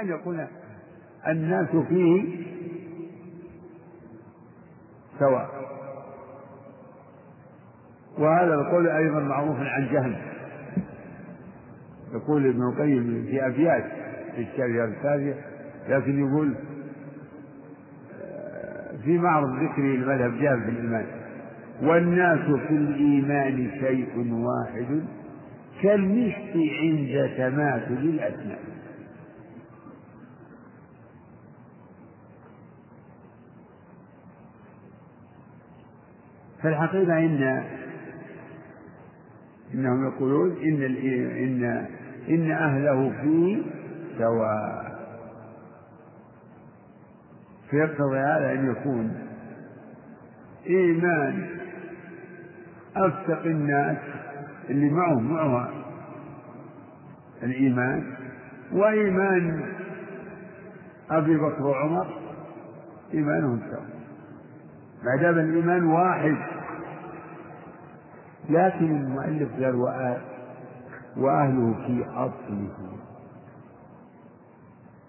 أن يكون الناس فيه سواء. وهذا القول أيضا معروف عن جهل. يقول ابن القيم في أبيات في الشريعة الثانية لكن يقول آه، في معرض ذكره المذهب جهل في الإيمان. والناس في الإيمان شيء واحد كالمشط عند تماثل الأسنان فالحقيقة إن إنهم يقولون إن إن إن أهله فيه سواء فيقتضي هذا أن يكون إيمان أفتق الناس اللي معه معه الإيمان وإيمان أبي بكر وعمر إيمانهم سواء. ما دام الإيمان واحد لكن المؤلف قال وأهله في أصله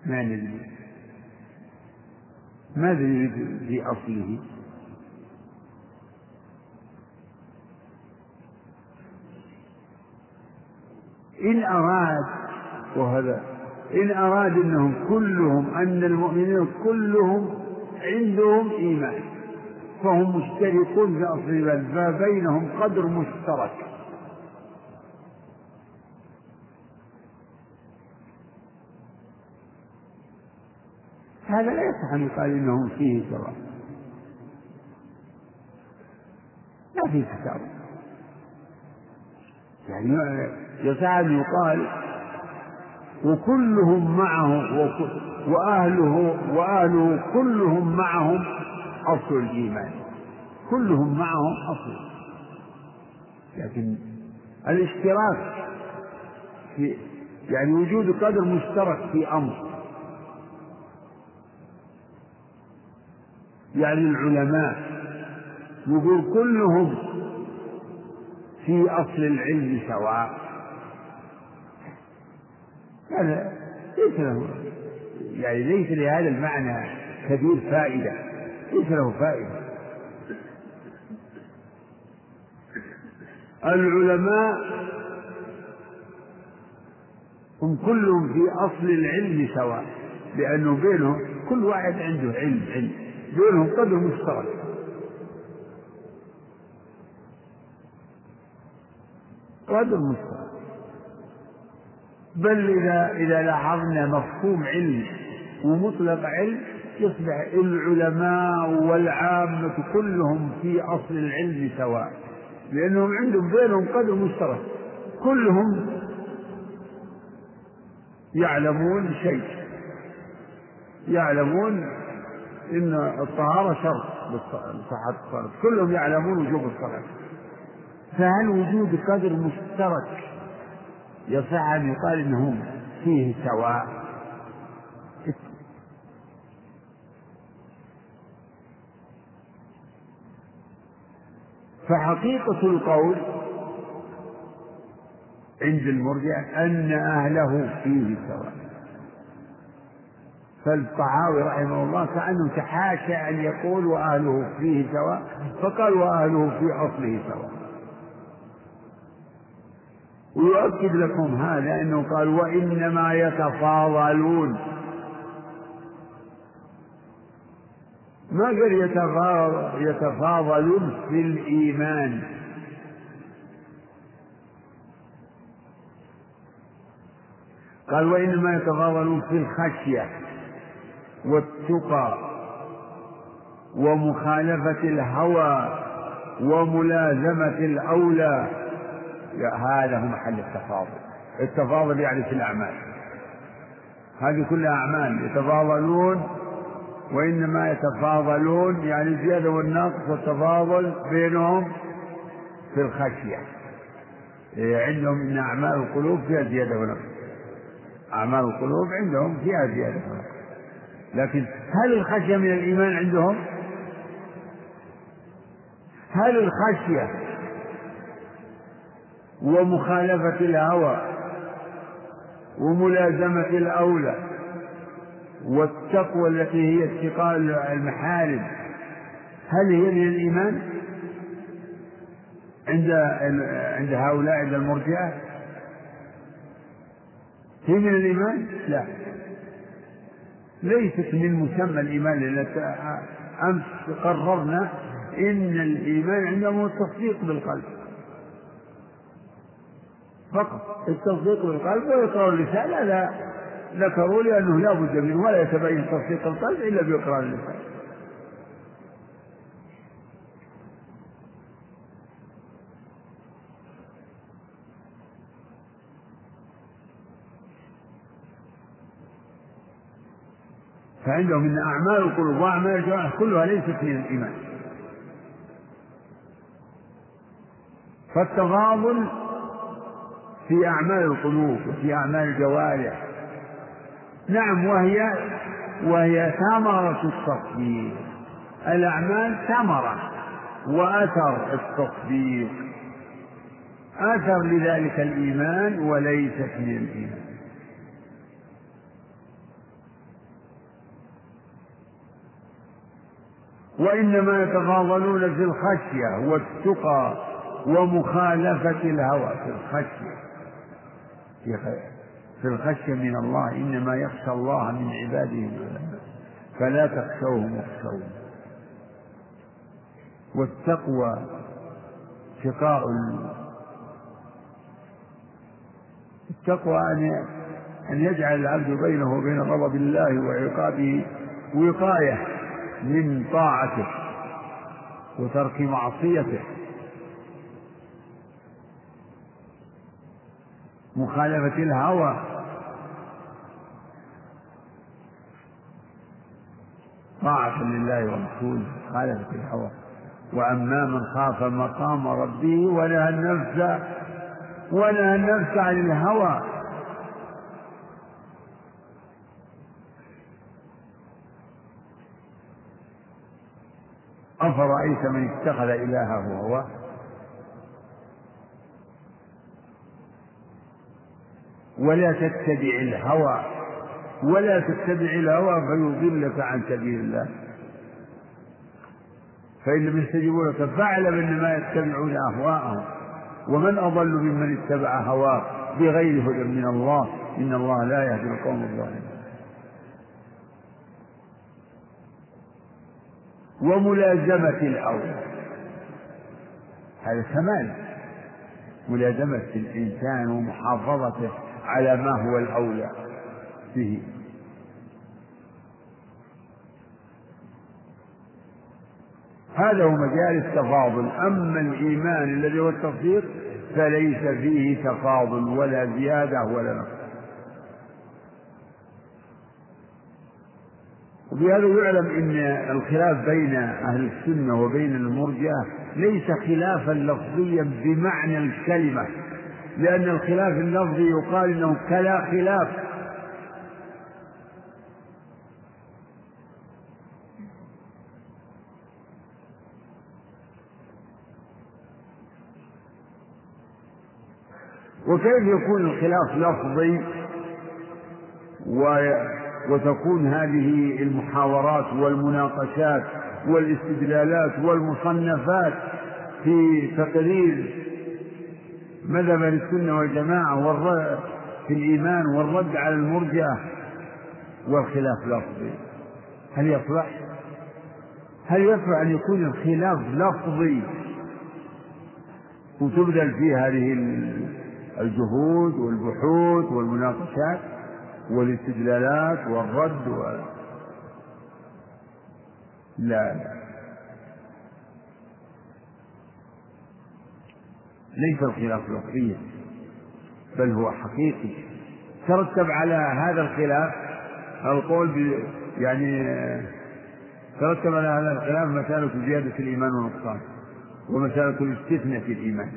ما ندري. ماذا يريد في أصله. إن أراد وهذا إن أراد أنهم كلهم أن المؤمنين كلهم عندهم إيمان. فهم مشتركون في أصل الإيمان فبينهم قدر مشترك. هذا لا يصح أن يقال إنهم فيه سواء لا في تساوي يعني يصح أن يقال وكلهم معه وأهله وأهله كلهم معهم أصل الإيمان. كلهم معهم أصل. لكن الاشتراك في يعني وجود قدر مشترك في أمر. يعني العلماء يقول كلهم في أصل العلم سواء. هذا ليس له يعني ليس لهذا المعنى كبير فائدة. ليس له فائدة. العلماء هم كلهم في أصل العلم سواء لأنه بينهم كل واحد عنده علم علم. بينهم قدر مشترك. قدر مشترك. بل إذا إذا لاحظنا مفهوم علم ومطلق علم يصبح العلماء والعامة كلهم في أصل العلم سواء. لأنهم عندهم بينهم قدر مشترك. كلهم يعلمون شيء. يعلمون إن الطهارة شرط لصحة الصلاة كلهم يعلمون وجوب الصلاة فهل وجود قدر مشترك يصح أن يقال إنهم فيه سواء؟ فحقيقة القول عند المرجع أن أهله فيه سواء. فالطحاوي رحمه الله كأنه تحاشى أن يقول وأهله فيه سواء فقال وأهله في أصله سواء. ويؤكد لكم هذا أنه قال وإنما يتفاضلون. ما قال يتفاضلون في الإيمان؟ قال وإنما يتفاضلون في الخشية والتقى ومخالفة الهوى وملازمة الأولى. هذا هو محل التفاضل. التفاضل يعني في الأعمال. هذه كلها أعمال. يتفاضلون وإنما يتفاضلون يعني الزيادة والنقص والتفاضل بينهم في الخشية. إيه، عندهم إن أعمال القلوب فيها زيادة ونقص. أعمال القلوب عندهم فيها زيادة ونقص. لكن هل الخشية من الإيمان عندهم؟ هل الخشية ومخالفة الهوى وملازمة الأولى والتقوى التي هي اتقاء المحارم. هل هي من الإيمان؟ عند عند هؤلاء عند المرجئة؟ هي من الإيمان؟ لا. ليست من مسمى الإيمان لأن أمس قررنا إن الإيمان عندهم هو التصديق بالقلب. فقط. التصديق بالقلب وإقرار اللسان لا. ذكروا لأنه لا بد منه ولا يتبين تصديق القلب إلا بإقرار اللسان. فعندهم إن أعمال القلوب وأعمال الجوارح كلها ليست من الإيمان. فالتفاضل في أعمال القلوب وفي أعمال الجوارح نعم وهي وهي ثمرة التصديق. الأعمال ثمرة وأثر التصديق. أثر لذلك الإيمان وليست من الإيمان. وإنما يتفاضلون في الخشية والتقى ومخالفة الهوى في الخشية. في الخشية من الله إنما يخشى الله من عباده العلماء فلا تخشوهم واخشون والتقوى شقاء التقوى أن أن يجعل العبد بينه وبين غضب الله وعقابه وقاية من طاعته وترك معصيته. مخالفة الهوى طاعة لله ورسوله. مخالفة الهوى وأما من خاف مقام ربه ونهى النفس ونهى النفس عن الهوى. أفرأيت من اتخذ إلهه هواه ولا تتبع الهوى. ولا تتبع الهوى فيضلك عن سبيل الله. فإن لم يستجيبوا لك فاعلم إنما يتبعون أهواءهم. ومن أضل ممن اتبع هواه بغير هدى من الله؟ إن الله لا يهدي القوم الظالمين. وملازمة الأولى هذا كمال ملازمة الإنسان ومحافظته على ما هو الأولى. به هذا هو مجال التفاضل. أما الإيمان الذي هو التصديق فليس فيه تفاضل ولا زيادة ولا نقص. وبهذا يعلم إن الخلاف بين أهل السنة وبين المرجئة ليس خلافا لفظيا بمعنى الكلمة لأن الخلاف اللفظي يقال إنه كلا خلاف. وكيف يكون الخلاف لفظي وتكون هذه المحاورات والمناقشات والاستدلالات والمصنفات في تقرير مذهب السنة والجماعة والرد في الإيمان والرد على المرجئة والخلاف لفظي هل يصلح؟ هل يصلح أن يكون الخلاف لفظي وتبذل فيه هذه الجهود والبحوث والمناقشات والاستدلالات والرد و... لا. لا ليس الخلاف لفظيا بل هو حقيقي. ترتب على هذا الخلاف القول ب يعني ترتب على هذا الخلاف مسألة زيادة الإيمان والنقصان ومسألة الاستثناء في الإيمان.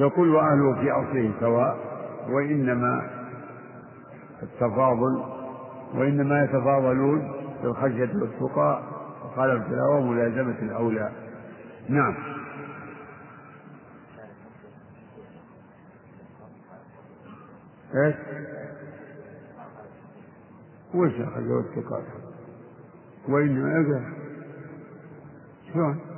يقول وأهله في أصله سواء وإنما التفاضل وإنما يتفاضلون بالخشية والتقى وقال ابتلاء وملازمة الأولى نعم إيش؟ وش الخشية والتقى؟ وإنما شلون؟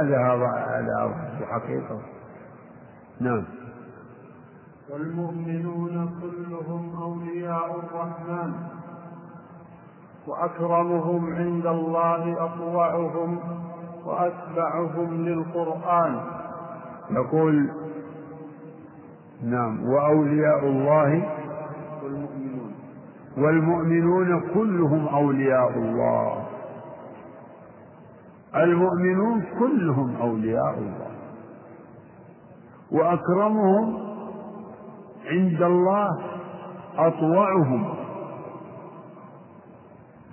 هذا هذا حقيقة نعم. والمؤمنون كلهم أولياء الرحمن وأكرمهم عند الله أطوعهم وأتبعهم للقرآن. يقول نعم وأولياء الله. والمؤمنون. والمؤمنون كلهم أولياء الله. المؤمنون كلهم أولياء الله. وأكرمهم عند الله أطوعهم.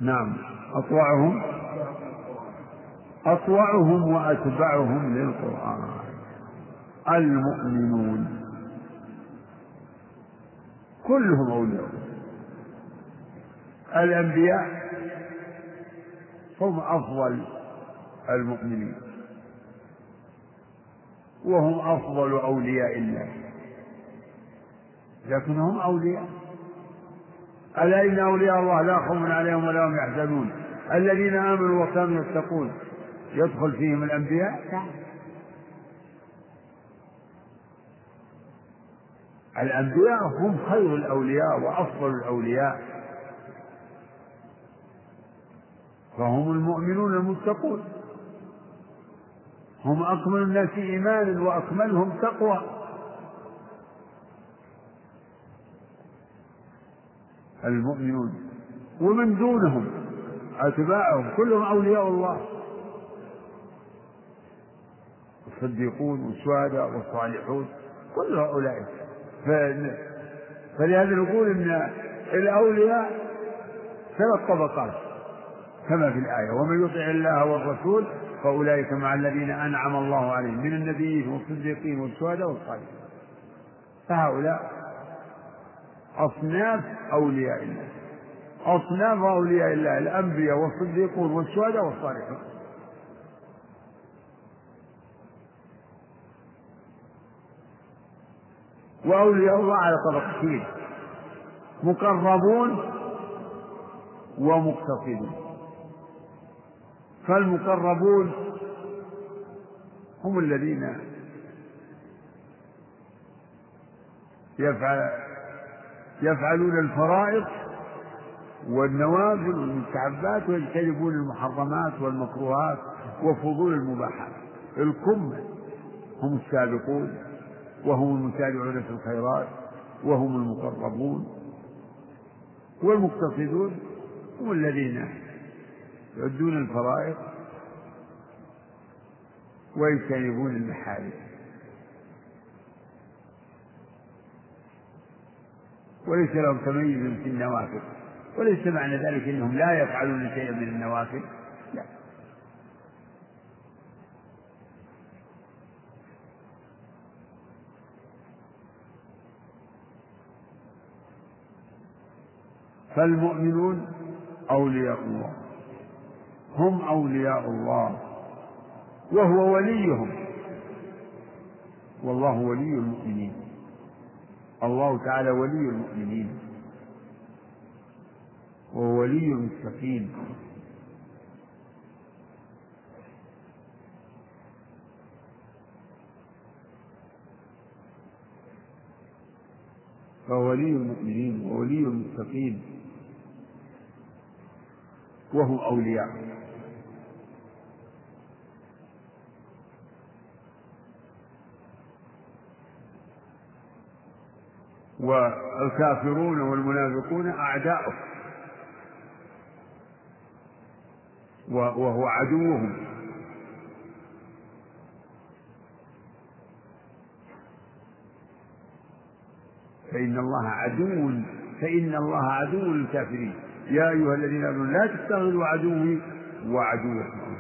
نعم أطوعهم. أطوعهم وأتبعهم للقرآن. المؤمنون. كلهم أولياء الأنبياء هم أفضل المؤمنين. وهم أفضل أولياء الله. لكنهم أولياء. ألا إن أولياء الله لا خوف عليهم ولا هم يحزنون. الذين آمنوا وكانوا يتقون. يدخل فيهم الأنبياء. الأنبياء هم خير الأولياء وأفضل الأولياء. فهم المؤمنون المتقون. هم أكمل الناس إيمانا وأكملهم تقوى. المؤمنون. ومن دونهم أتباعهم كلهم أولياء الله. الصديقون والشهداء والصالحون كل هؤلاء. فلهذا نقول إن الأولياء ثلاث طبقات كما في الآية ومن يطع الله والرسول فأولئك مع الذين أنعم الله عليهم من النبيين والصديقين والشهداء والصالحين. فهؤلاء أصناف أولياء الله أصناف أولياء الله الأنبياء والصديقون والشهداء والصالحون. وأولياء الله على طبقتين مقربون ومقتصدون. فالمقربون هم الذين يفعل يفعلون الفرائض والنوافل والمستحبات ويجتنبون المحرمات والمكروهات وفضول المباحات. الكم هم السابقون وهم المسارعون في الخيرات وهم المقربون والمقتصدون هم الذين يؤدون الفرائض ويجتنبون المحارم. وليس لهم تميز في النوافل. وليس معنى ذلك إنهم لا يفعلون شيئا من النوافل. لا. فالمؤمنون أولياء الله. هم أولياء الله وهو وليهم. والله ولي المؤمنين. الله تعالى ولي المؤمنين. وهو ولي المتقين. ولي المؤمنين وولي المتقين. وهم أولياء. والكافرون والمنافقون أعداؤه وهو عدوهم. فإن الله عدو فإن الله عدو للكافرين. يا أيها الذين آمنوا لا تتخذوا عدوي وعدوكم.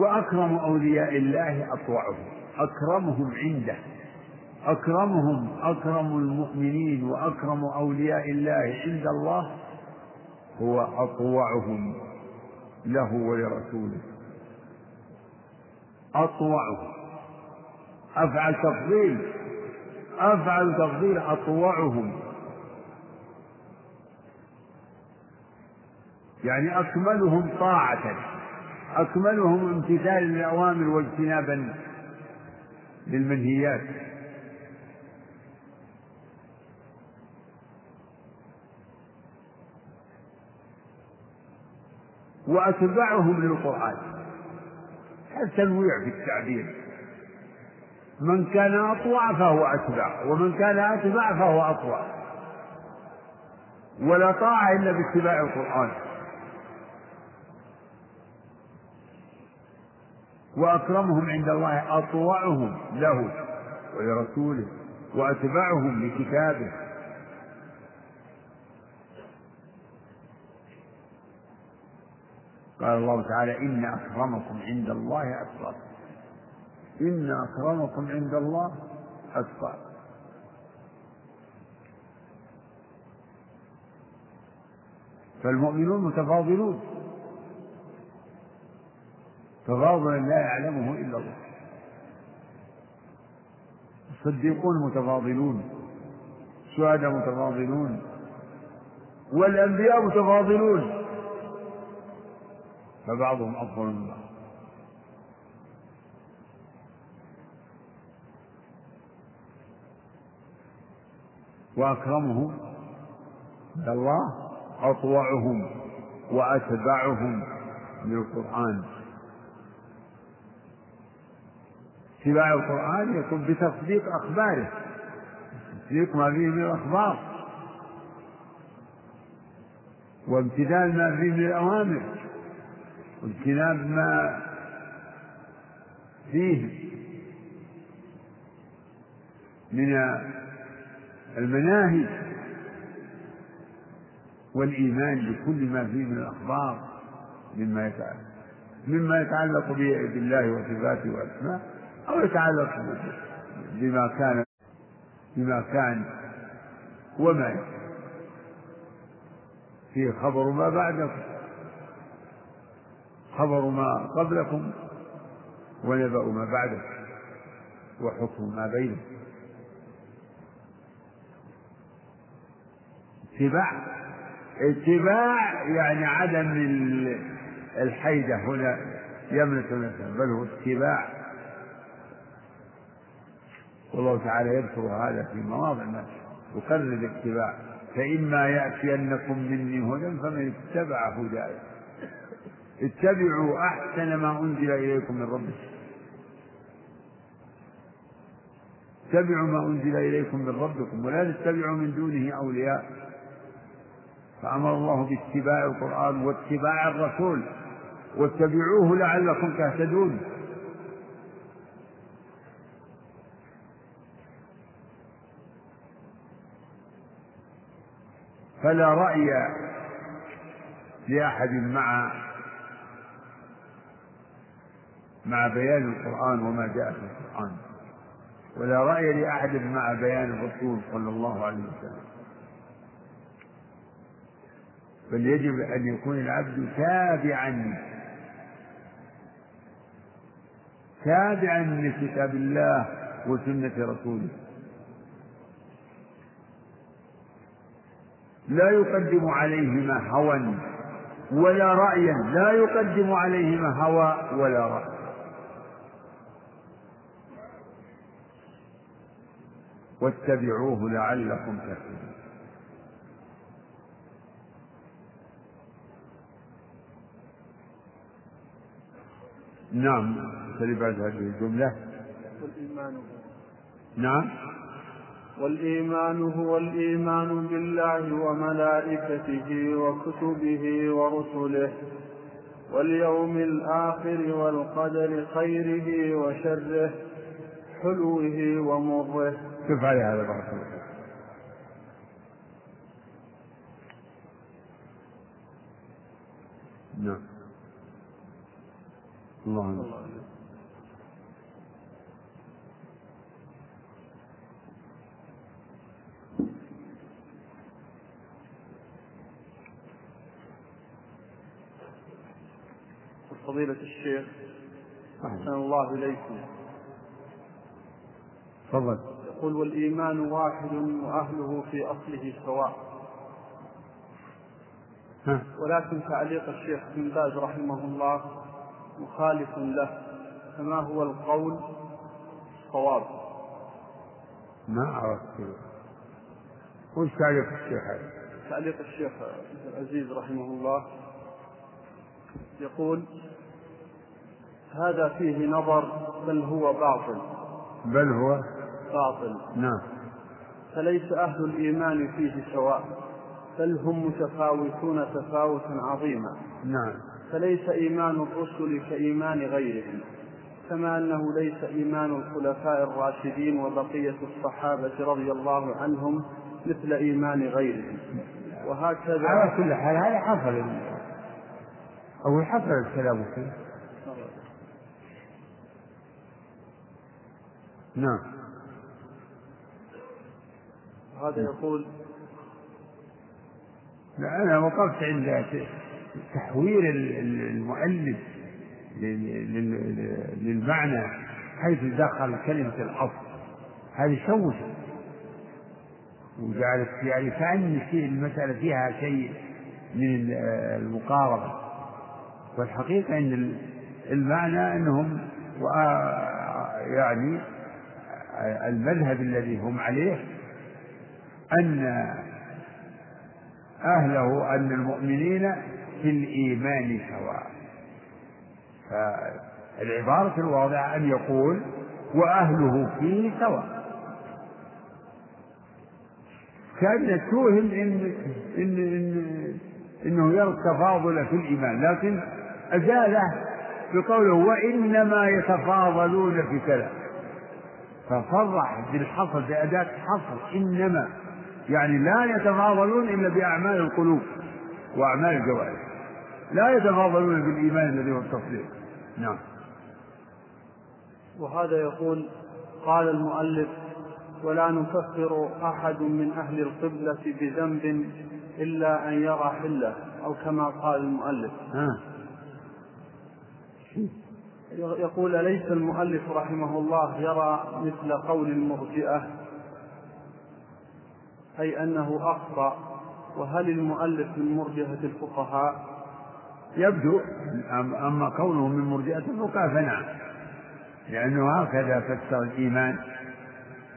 وأكرم أولياء الله أطوعهم. أكرمهم عنده. أكرمهم أكرم المؤمنين وأكرم أولياء الله عند الله هو أطوعهم له ولرسوله. أطوعهم. أفعل تفضيل. أفعل تفضيل. أطوعهم. يعني أكملهم طاعة. أكملهم امتثالا للأوامر واجتنابا للمنهيات. وأتبعهم للقرآن. التنويع في التعبير. من كان أطوع فهو أتبع ومن كان أتبع فهو أطوع. ولا طاعة إلا باتباع القرآن. وأكرمهم عند الله أطوعهم له ولرسوله وأتبعهم لكتابه. قال الله تعالى إن أكرمكم عند الله أتقاكم إن أكرمكم عند الله أتقاكم فالمؤمنون متفاضلون. تفاضلا لا يعلمه إلا الله. الصديقون متفاضلون الشهداء متفاضلون والأنبياء متفاضلون. فبعضهم أفضل من بعض. وأكرمهم عند الله أطوعهم وأتبعهم للقرآن. اتباع القرآن يكون بتصديق أخباره. تصديق ما فيه من الأخبار. وامتثال ما فيه من الأوامر. واجتناب ما فيه من المناهي والإيمان بكل ما فيه من الأخبار مما يتعلق مما يتعلق بالله وصفاته وأسماءه. أو يتعلق بما كان بما كان وما فيه خبر ما بعدكم خبر ما قبلكم ونبأ ما بعدكم وحكم ما بينكم. اتباع اتباع يعني عدم الحيدة هنا نفسه بل هو اتباع. والله تعالى يذكر هذا في مواضع ما يقرر الاتباع فإما يأتينكم مني هدى فمن اتبع هداي. اتبعوا أحسن ما أنزل إليكم من ربكم. اتبعوا ما أنزل إليكم من ربكم ولا تتبعوا من دونه أولياء. فأمر الله باتباع القرآن واتباع الرسول. واتبعوه لعلكم تهتدون. فلا رأي لأحد مع مع بيان القرآن وما جاء في القرآن. ولا رأي لأحد مع بيان الرسول صلى الله عليه وسلم. بل يجب أن يكون العبد تابعا تابعا لكتاب الله وسنة رسوله. لا يقدم عليهما هوى ولا رأيا لا يقدم عليهما هوى ولا رأي. واتبعوه لعلكم تهتدون نعم اللي بعد هذه الجملة. والإيمان. نعم. والإيمان هو الإيمان بالله وملائكته وكتبه ورسله واليوم الآخر والقدر خيره وشره حلوة ومره. كيف على هذا بارك الله؟ نعم. الله فضيلة الشيخ. أحسن الله إليكم. تفضل. يقول والإيمان واحد وأهله في أصله سواء. ولكن تعليق الشيخ بن باز رحمه الله مخالف له. فما هو القول؟ الصواب. ما عرفت وش تعليق الشيخ هذا؟ تعليق الشيخ العزيز رحمه الله. يقول هذا فيه نظر بل هو باطل. بل هو باطل. نعم. فليس أهل الإيمان فيه سواء بل هم متفاوتون تفاوتا عظيما. نعم. فليس إيمان الرسل كإيمان غيرهم كما أنه ليس إيمان الخلفاء الراشدين وبقية الصحابة رضي الله عنهم مثل إيمان غيرهم. وهكذا على كل حال هذا حصل. أو حصل الكلام فيه. نعم. هذا يقول لا أنا وقفت عند تحوير المؤلف للمعنى حيث دخل كلمة الأصل. هذه شوش وجعلت يعني كأن المسألة فيها شيء من المقاربة. والحقيقة أن المعنى أنهم يعني المذهب الذي هم عليه أن أهله أن المؤمنين في الإيمان سواء. فالعبارة الواضحة أن يقول وأهله فيه سواء. كأن توهم إن, إن, إن إنه يرى التفاضل في الإيمان لكن أزاله بقوله وإنما يتفاضلون في كذا. فصرح بالحصر بأداة حصر إنما يعني لا يتفاضلون إلا بأعمال القلوب وأعمال الجوارح. لا يتفاضلون بالإيمان الذي هو التصديق. نعم. وهذا يقول قال المؤلف ولا نكفر أحد من أهل القبلة بذنب إلا أن يرى حلة أو كما قال المؤلف. ها. يقول أليس المؤلف رحمه الله يرى مثل قول المرجئة؟ أي أنه أخطأ وهل المؤلف من مرجئة الفقهاء؟ يبدو أما كونه من مرجئة الفقهاء فنعم. لأنه هكذا فسر الإيمان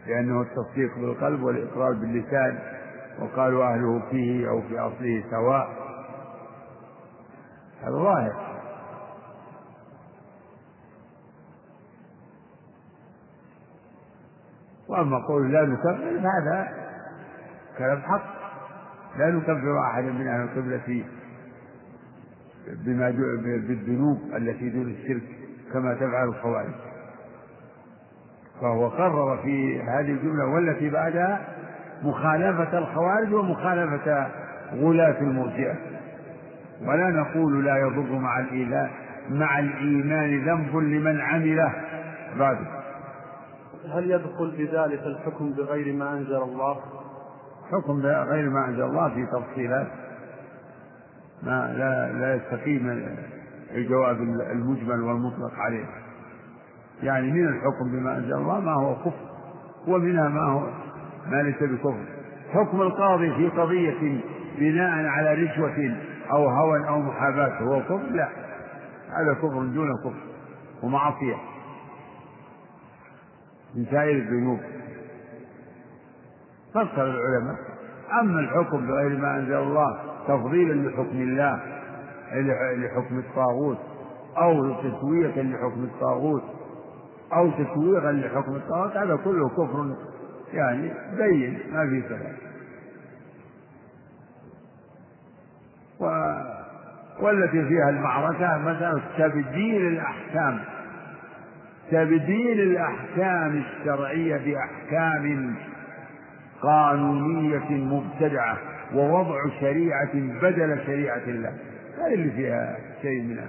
لأنه التصديق بالقلب والإقرار باللسان وقالوا أهله فيه أو في أصله سواء. هذا ظاهر. وأما قول لا نكفر هذا كلام حق. لا نكفر أحدا من أهل القبلة بما بالذنوب التي دون الشرك كما تفعل الخوارج. فهو قرر في هذه الجملة والتي بعدها مخالفة الخوارج ومخالفة غلاة المرجئة. ولا نقول لا يضر مع الإيمان مع الإيمان ذنب لمن عمله. بعد. هل يدخل بذلك الحكم بغير ما أنزل الله؟ حكم بغير ما أنزل الله في تفصيلات. ما لا لا يستقيم الجواب المجمل والمطلق عليه. يعني من الحكم بما أنزل الله ما هو كفر ومنها ما هو ما ليس بكفر. حكم القاضي في قضية بناء على رشوة أو هوى أو محاباة هو كفر؟ لا. هذا كفر دون كفر ومعصية. من سائر الذنوب فسر العلماء أما الحكم بغير ما أنزل الله تفضيلا لحكم الله لحكم الطاغوت أو تسوية لحكم الطاغوت أو تسويغا لحكم الطاغوت هذا كله كفر يعني بين ما في كلام. والتي فيها المعركة مسألة تبديل الأحكام تبديل الأحكام الشرعية بأحكام قانونية مبتدعة ووضع شريعة بدل شريعة الله. هذه اللي فيها شيء من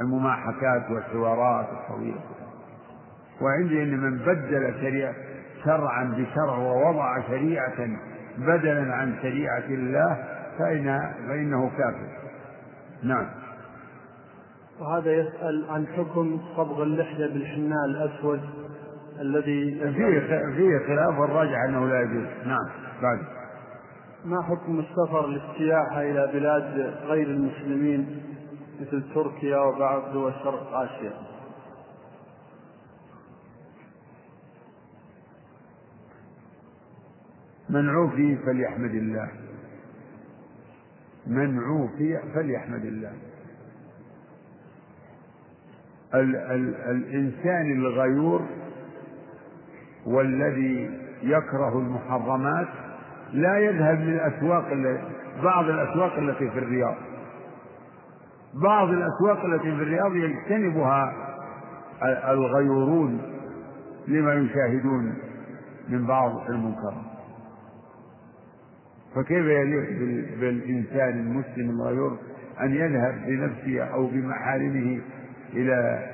المماحكات والحوارات الطويلة. وعندي أن من بدل شريعة شرعا بشرع ووضع شريعة بدلا عن شريعة الله فإن فإنه كافر. نعم. وهذا يسأل عن حكم صبغ اللحية بالحناء الأسود الذي فيه فيه خلاف والراجح أنه لا يجوز. نعم بعد. ما حكم السفر للسياحة إلى بلاد غير المسلمين مثل تركيا وبعض دول شرق آسيا؟ من عوفي فليحمد الله. من عوفي فليحمد الله. ال ال الإنسان الغيور والذي يكره المحرمات لا يذهب للأسواق بعض الأسواق التي في الرياض. بعض الأسواق التي في الرياض يجتنبها الغيورون لما يشاهدون من بعض المنكرات فكيف يليق بالإنسان المسلم الغيور أن يذهب بنفسه أو بمحارمه إلى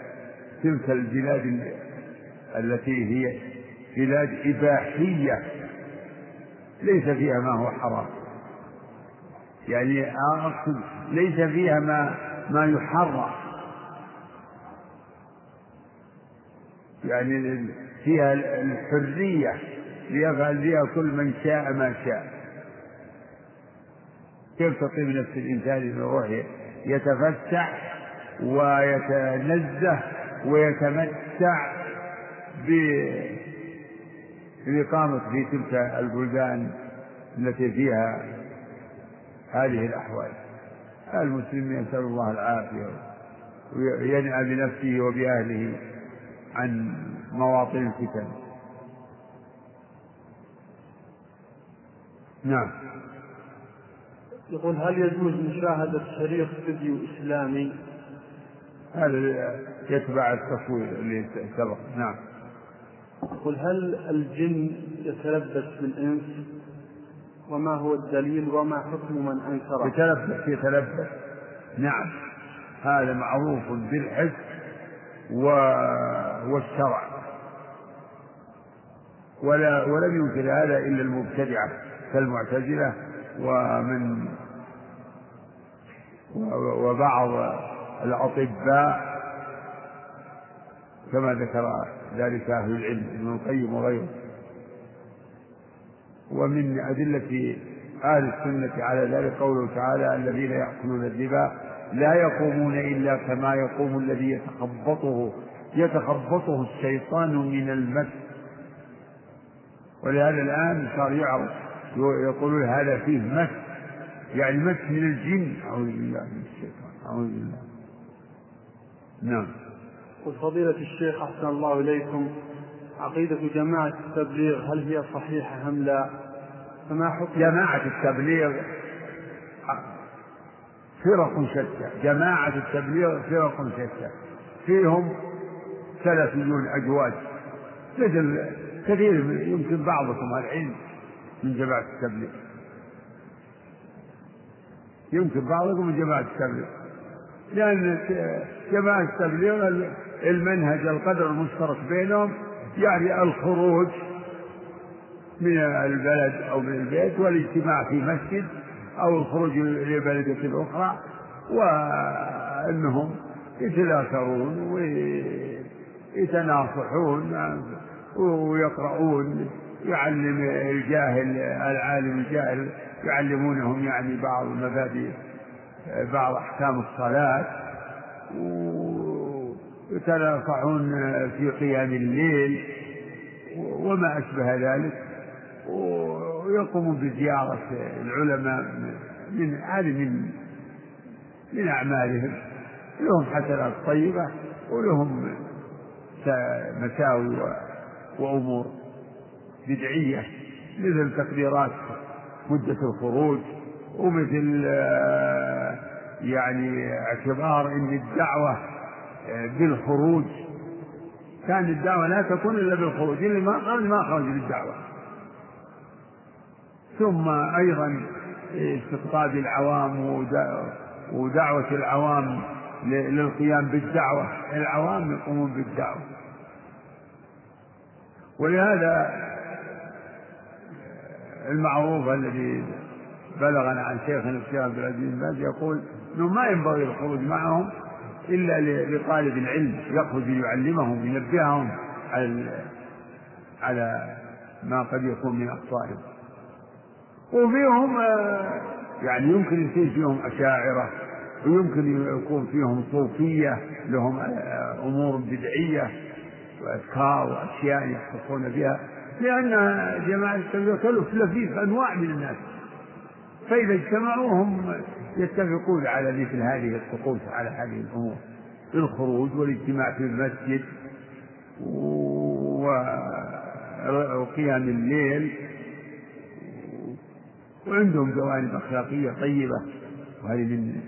تلك البلاد التي هي بلاد إباحية ليس فيها ما هو حرام. يعني أقصد ليس فيها ما ما يحرم. يعني فيها الحرية ليفعل فيها كل من شاء ما شاء. كيف تطيب نفس الإنسان إذا يروح يتفسح ويتنزه ويتمتع بالإقامة في تلك البلدان التي فيها هذه الأحوال المسلم يسأل الله العافية وينأى بنفسه وبأهله عن مواطن الفتن نعم يقول هل يجوز مشاهدة شريط فيديو إسلامي؟ هذا يتبع التصوير اللي سبق. نعم. يقول هل الجن يتلبس بالإنس؟ وما هو الدليل وما حكم من أنكره؟ يتلبس يتلبس. نعم. هذا معروف بالحس و... والشرع. ولا ولم ينكر هذا إلا المبتدعة كالمعتزلة ومن وبعض الأطباء كما ذكر ذلك أهل العلم ابن القيم وغيره ومن أدلة أهل السنة على ذلك قوله تعالى الذين يأكلون الربا لا يقومون إلا كما يقوم الذي يتخبطه يتخبطه الشيطان من المس. ولهذا الآن صار يعرف يقولون هذا فيه مس يعني مس من الجن أعوذ بالله من الشيطان أعوذ بالله. نعم. وفضيلة الشيخ أحسن الله إليكم. عقيدة جماعة التبليغ هل هي صحيحة أم لا؟ فما حكم؟ جماعة التبليغ فرق شتى. جماعة التبليغ فرق شتى. فيهم سلفيون أجواج. مثل كثير يمكن بعضكم العلم من جماعة التبليغ. يمكن بعضكم من جماعة التبليغ. لأن جماعة التبليغ المنهج القدر المشترك بينهم يعني الخروج من البلد أو من البيت والاجتماع في مسجد أو الخروج لبلدة أخرى وأنهم يتذاكرون ويتناصحون ويقرؤون يعلم الجاهل العالم الجاهل يعلمونهم يعني بعض مبادئ بعض أحكام الصلاة ويتناصحون في قيام الليل وما أشبه ذلك ويقومون بزيارة العلماء من هذه من من أعمالهم. لهم حسنات طيبة ولهم مساوي وأمور بدعية مثل تقديرات مدة الخروج. ومثل يعني اعتبار إن الدعوة بالخروج كان الدعوة لا تكون إلا بالخروج اللي ما ما خرج للدعوة. ثم أيضا استقطاب العوام ودعوة العوام للقيام بالدعوة. العوام يقومون بالدعوة. ولهذا المعروف الذي بلغنا عن شيخنا الشيخ عبد العزيز باز يقول إنه ما ينبغي الخروج معهم إلا لطالب العلم يخرج ليعلمهم ينبههم على على ما قد يكون من أخطائهم. وفيهم آه، يعني يمكن يصير فيهم أشاعرة ويمكن يكون فيهم صوفية لهم آه، أمور بدعية وأذكار وأشياء يختصون بها لأن جماعة التبليغ تلف لفيف أنواع من الناس. فإذا اجتمعوا هم يتفقون على مثل هذه الطقوس على هذه الأمور الخروج والاجتماع في المسجد وقيام الليل. وعندهم جوانب أخلاقية طيبة وهذه من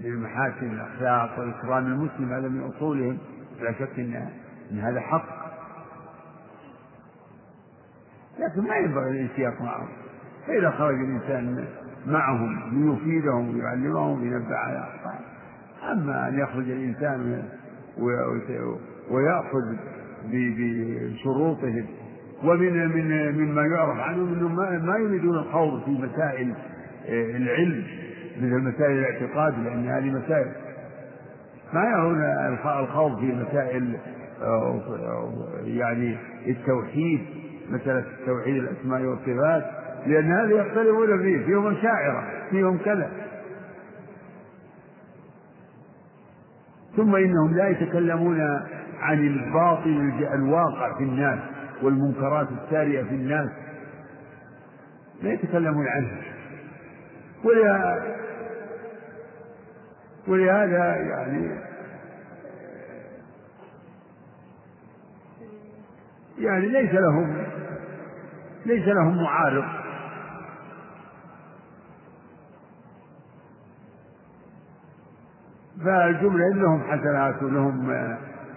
من محاسن الأخلاق وإكرام المسلم هذا من أصولهم. لا شك إن هذا حق. لكن ما ينبغي الانسياق معهم. فإذا خرج الإنسان معهم ليفيدهم ويعلمهم وينبه على أما أن يخرج الإنسان ويأخذ بشروطهم ومن من مما يعرف عنهم إنهم ما يريدون الخوض في مسائل آه، العلم مثل مسائل الاعتقاد لأن هذه مسائل ما يرون الخوض في مسائل آه، يعني التوحيد مسألة توحيد الأسماء والصفات. لأن هذا يختلفون فيه فيهم أشاعرة فيهم كذا. ثم إنهم لا يتكلمون عن الباطل الواقع في الناس والمنكرات السارية في الناس. لا يتكلمون عنها. ولهذا يعني يعني ليس لهم ليس لهم معارض. فالجملة لهم حسنات ولهم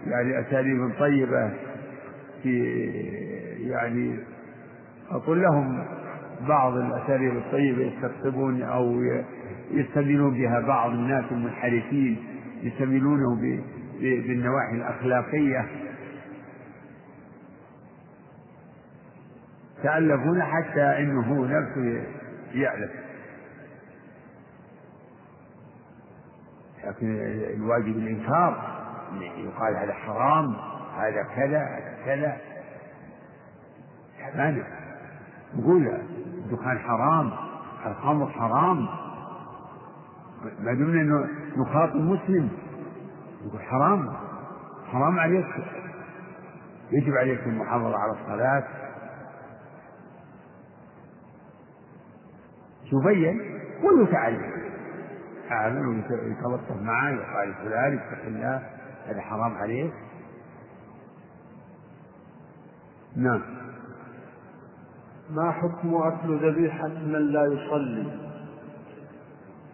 يعني أساليب طيبة في يعني أقول لهم بعض الأساليب الطيبة يستقطبون أو يستدلون بها بعض الناس المنحرفين يستدلونه بالنواحي الأخلاقية. تألفون حتى إنه هو نفسه يعلم لكن الواجب الإنكار يقال هذا حرام هذا كذا هذا كذا. مانع نقول الدخان حرام الخمر حرام. ما دمنا نخاطب مسلم نقول حرام حرام عليك. يجب عليك المحافظة على الصلاة. تبين ويتعلم أعمل ويتلطف معه يقال فلان اتق الله هذا حرام عليك نعم. ما حكم أكل ذبيحة من لا يصلي؟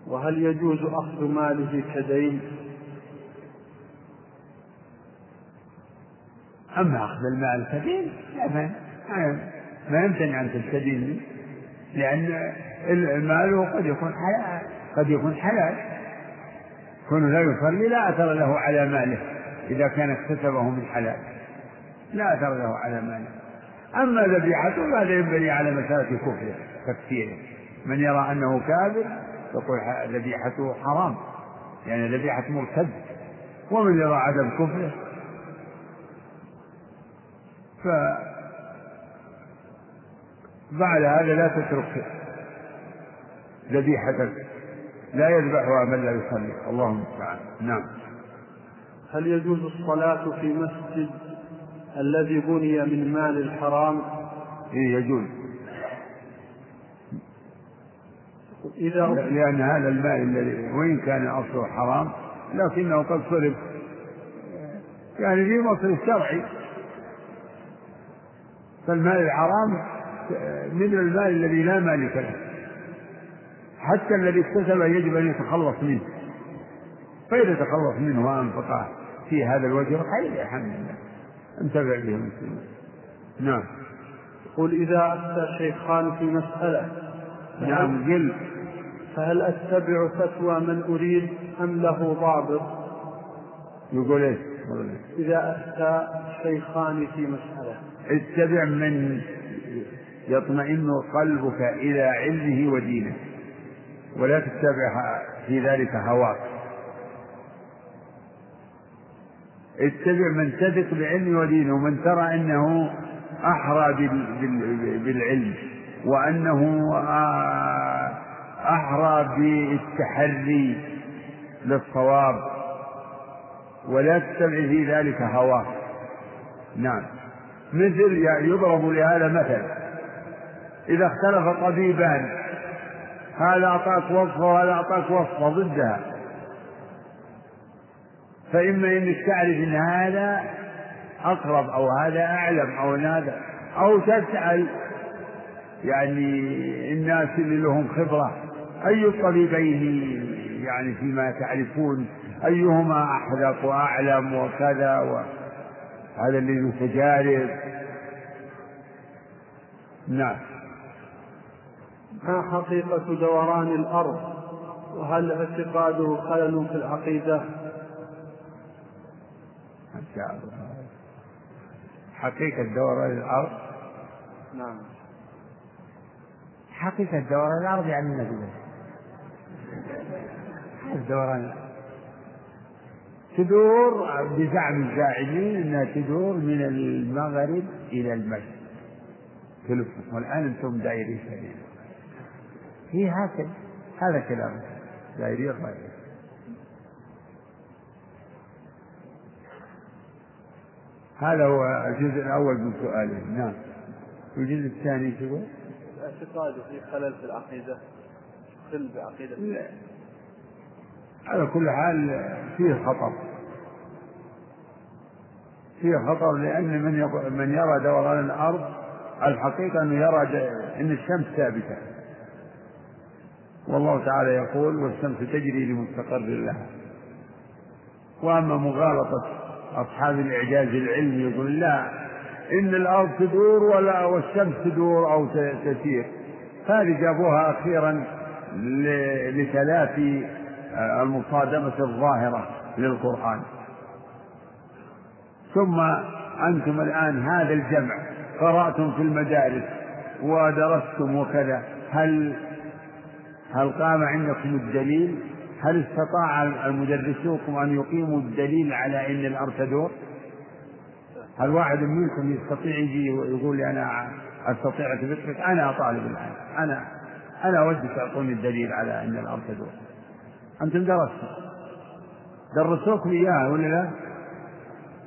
وهل يجوز أخذ ماله كدين؟ أما أخذ المال كدين لا ما, ما يمتنع أن تستدين لأن المال قد يكون حلال. قد يكون حلال. كونه لا يصلي لا أثر له على ماله. إذا كان اكتسبه من حلال. لا أثر له على ماله. أما ذبيحته فهذا ينبني على مسألة كفره تكفيره من يرى أنه كافر يقول ذبيحته حرام. يعني ذبيحة مرتد. ومن يرى عدم كفره ف بعد هذا لا تترك ذبيحتك لا يذبحها من لا يصلي. اللهم المستعان نعم. هل يجوز الصلاة في مسجد الذي بني من مال الحرام؟ إيه يجوز. إذا لأن هذا المال الذي وإن كان أصله حرام لكنه قد صرف. يعني في مصرف شرعي. فالمال الحرام من المال الذي لا مالك له. حتى الذي اكتسب يجب أن يتخلص منه. فإذا تخلص منه وأنفقه في هذا الوجه خير الحمد لله. انتفع به المسلمون. نعم. يقول إذا أفتى شيخان في مسألة نعم قل. فهل أتبع فتوى من أريد أم له ضابط؟ يقول إيش؟ إذا أفتى شيخان في مسألة. اتبع من يطمئن قلبك إلى علمه ودينه. ولا تتبع في ذلك هواك اتبع من تثق بعلمه ودينه ومن ترى أنه أحرى بالعلم وأنه أحرى بالتحري للصواب ولا تتبع في ذلك هواه نعم. مثل يضرب لهذا مثل إذا اختلف طبيبان هذا أعطاك وصفة وهذا أعطاك وصفة ضدها فإما إنك تعرف أن هذا أقرب أو هذا أعلم أو هذا أو تسأل يعني الناس اللي لهم خبرة أي الطبيبين يعني فيما تعرفون أيهما أحذق وأعلم وكذا وهذا اللي متجارب نعم. ما حقيقة دوران الأرض؟ وهل اعتقاده خلل في العقيدة؟ حقيقة دوران الأرض؟ نعم. حقيقة دوران الأرض يعني النبي الدوران تدور بزعم الزاعمين إنها تدور من المغرب إلى المشرق. تلف والآن أنتم دايرين هي هكذا هذا كلام. دايرين غير هذا هو الجزء الأول من سؤاله نعم. الجزء الثاني شو اعتقاده في خلل في العقيدة. خل بعقيدة. لا. على كل حال فيه خطر. فيه خطر لأن من من يرى دوران الأرض الحقيقة أنه يرى أن الشمس ثابتة. والله تعالى يقول والشمس تجري لمستقر لها. وأما مغالطة أصحاب الإعجاز العلمي يقول لا إن الأرض تدور ولا والشمس تدور أو تسير. هذه جابوها أخيرا لتلافي المصادمة الظاهرة للقرآن. ثم أنتم الآن هذا الجمع قرأتم في المدارس ودرستم وكذا هل هل قام عندكم الدليل؟ هل استطاع المدرسوكم أن يقيموا الدليل على أن الأرض تدور؟ هل واحد منكم يستطيع يجي ويقول أنا أستطيع أثبت أنا طالب الآن. أنا أنا ودي تعطوني الدليل على أن الأرض تدور. أنتم درستم درسوكم إياها ولا لا؟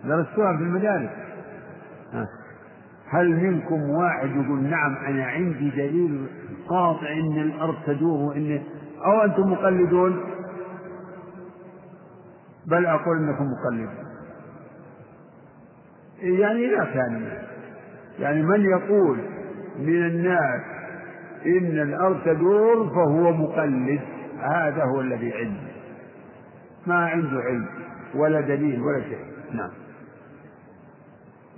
درستوها في المدارس. هل منكم واحد يقول نعم أنا عندي دليل قاطع أن الأرض تدور وأن أو أنتم مقلدون؟ بل أقول إنكم مقلدون. يعني إذا كان يعني من يقول من الناس إن الأرض تدور فهو مقلد هذا هو الذي عنده. ما عنده علم ولا دليل ولا شيء. نعم.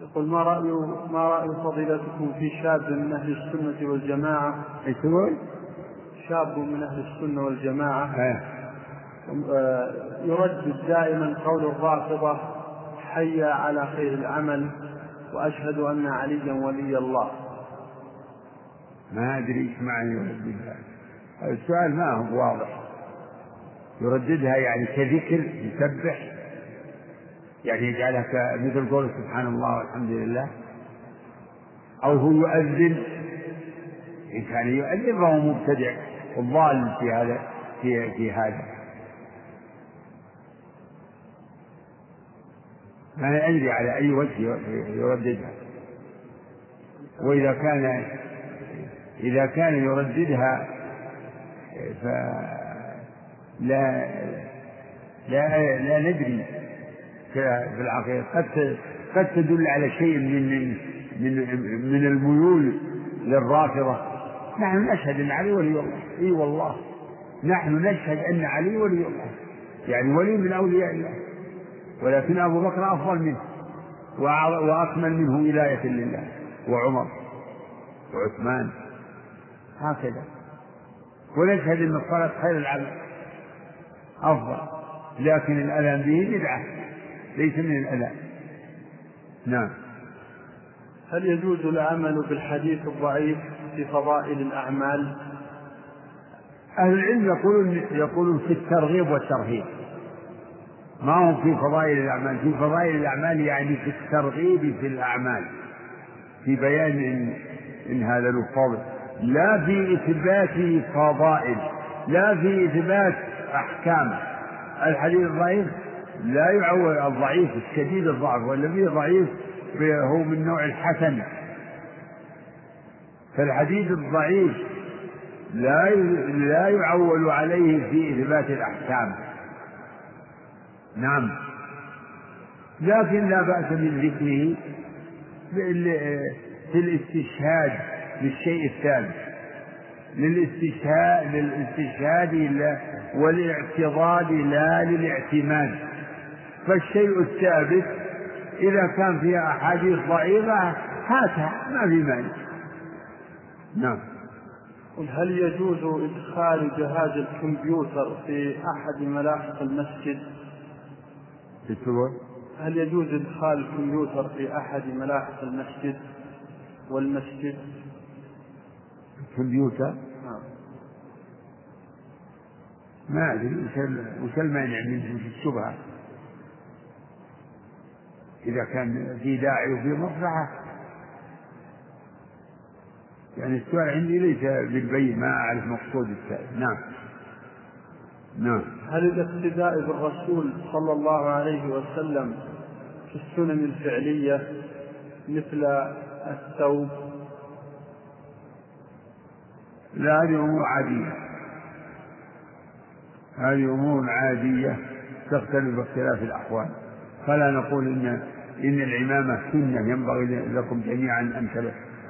يقول ما رأي ما رأي فضيلتكم في شاب من أهل السنة والجماعة؟ إيش تقول؟ شاب من أهل السنة والجماعة. إيه يردد دائما قول الرافضة حي على خير العمل وأشهد أن عليا ولي الله. ما أدري إيش معنى يرددها. السؤال ما هو واضح. يرددها يعني كذكر يسبح يعني يجعلها مثل قول سبحان الله والحمد لله. أو هو يؤذن؟ إن كان يؤذن فهو مبتدع وضال في هذا في في هذا. ما أدري على أي وجه يرددها. وإذا كان إذا كان يرددها فلا لا لا ندري في العقيدة قد قد تدل على شيء من من من الميول للرافضة. نحن نشهد أن علي ولي الله. إي والله. نحن نشهد أن علي ولي الله. يعني ولي من أولياء الله. ولكن أبو بكر أفضل منه. وأكمل منه ولاية لله. وعمر. وعثمان. هكذا. ونشهد أن الصلاة خير العمل أفضل. لكن الأذان به بدعة. ليس من الأذى. نعم. هل يجوز العمل بالحديث الضعيف في فضائل الأعمال؟ أهل العلم يقولون يقولون في الترغيب والترهيب. ما هو في فضائل الأعمال؟ في فضائل الأعمال يعني في الترغيب في الأعمال. في بيان إن, إن هذا له فضل. لا في إثبات فضائل. لا في إثبات أحكام. الحديث الضعيف؟ لا يعول الضعيف الشديد الضعف والذي ضعيف هو من نوع الحسن. فالحديث الضعيف لا لا يعول عليه في إثبات الأحكام. نعم. لكن لا بأس من ذكره في الاستشهاد للشيء الثابت للاستشهاد للاستشهاد والاعتضاد لا للاعتماد. فالشيء الثابت إذا كان فيها أحاديث ضعيفة هاتها ما في مانع نعم هل يجوز إدخال جهاز الكمبيوتر في أحد ملاحق المسجد؟ هل يجوز إدخال الكمبيوتر في أحد ملاحق المسجد والمسجد؟ الكمبيوتر؟ نعم ما أدري وش المانع من الشبهة؟ إذا كان في داعي وفي مصلحة. يعني السؤال عندي ليس بالبين ما أعرف مقصود السائل نعم. نعم. هل الاقتداء بالرسول صلى الله عليه وسلم في السنن الفعلية مثل الثوب؟ لا هذه أمور عادية. هذه أمور عادية تختلف باختلاف الأحوال. فلا نقول إن إن العمامة سنة ينبغي لكم جميعا أن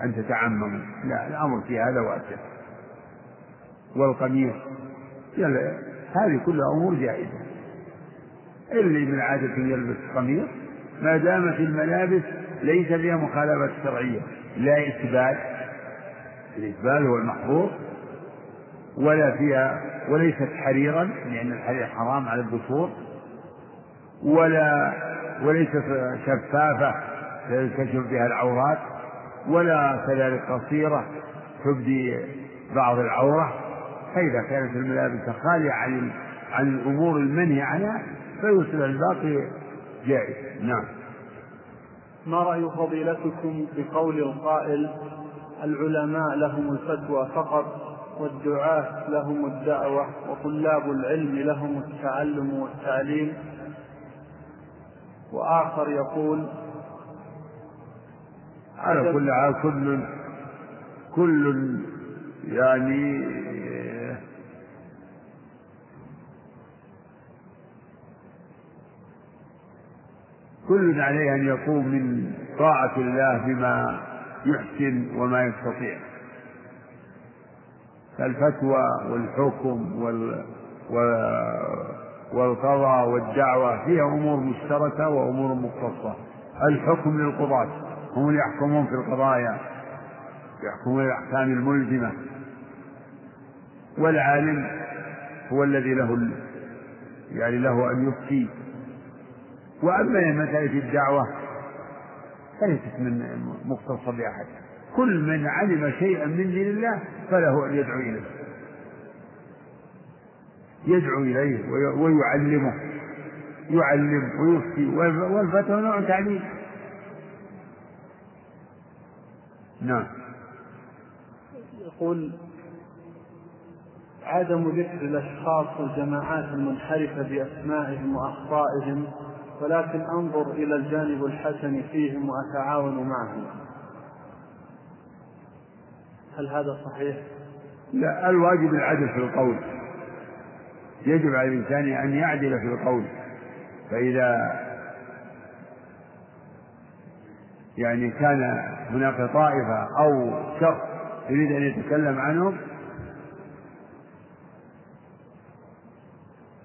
أن تتعمموا. لا الأمر في هذا واسع. والقميص هذه كلها أمور جائزة. اللي من عادة يلبس قميص ما دامت الملابس ليس فيها مخالفة شرعية لا إسبال الإسبال هو المحظور ولا فيها وليست حريرا لأن الحرير حرام على الذكور ولا وليست شفافة تنكشف بها العورات ولا كذلك قصيرة تبدي بعض العورة. فإذا كانت الملابس خالية عن عن الأمور المنهي عنها فيصل الباقي جائز. نعم. ما رأي فضيلتكم بقول القائل العلماء لهم الفتوى فقط والدعاة لهم الدعوة وطلاب العلم لهم التعلم والتعليم. وآخر يقول على كل حال كل كل يعني كل عليه أن يقوم من طاعة الله بما يحسن وما يستطيع. فالفتوى والحكم وال والقضاء والدعوة فيها أمور مشتركة وأمور مختصة. الحكم للقضاة هم اللي يحكمون في القضايا يحكمون الأحكام الملزمة. والعالم هو الذي له يعني له أن يفتي. وأما مسألة الدعوة فليست من مختصة بأحد. كل من علم شيئا من دين الله فله أن يدعو إليه. يدعو إليه ويعلمه. يعلم ويفتي والفتوى نوع تعليم. نعم. يقول عدم ذكر الأشخاص والجماعات المنحرفة بأسمائهم وأخطائهم ولكن أنظر إلى الجانب الحسن فيهم وأتعاون معهم. هل هذا صحيح؟ لا الواجب العدل في القول. يجب على الإنسان أن يعدل في القول. فإذا يعني كان هناك طائفة أو شخص يريد أن يتكلم عنهم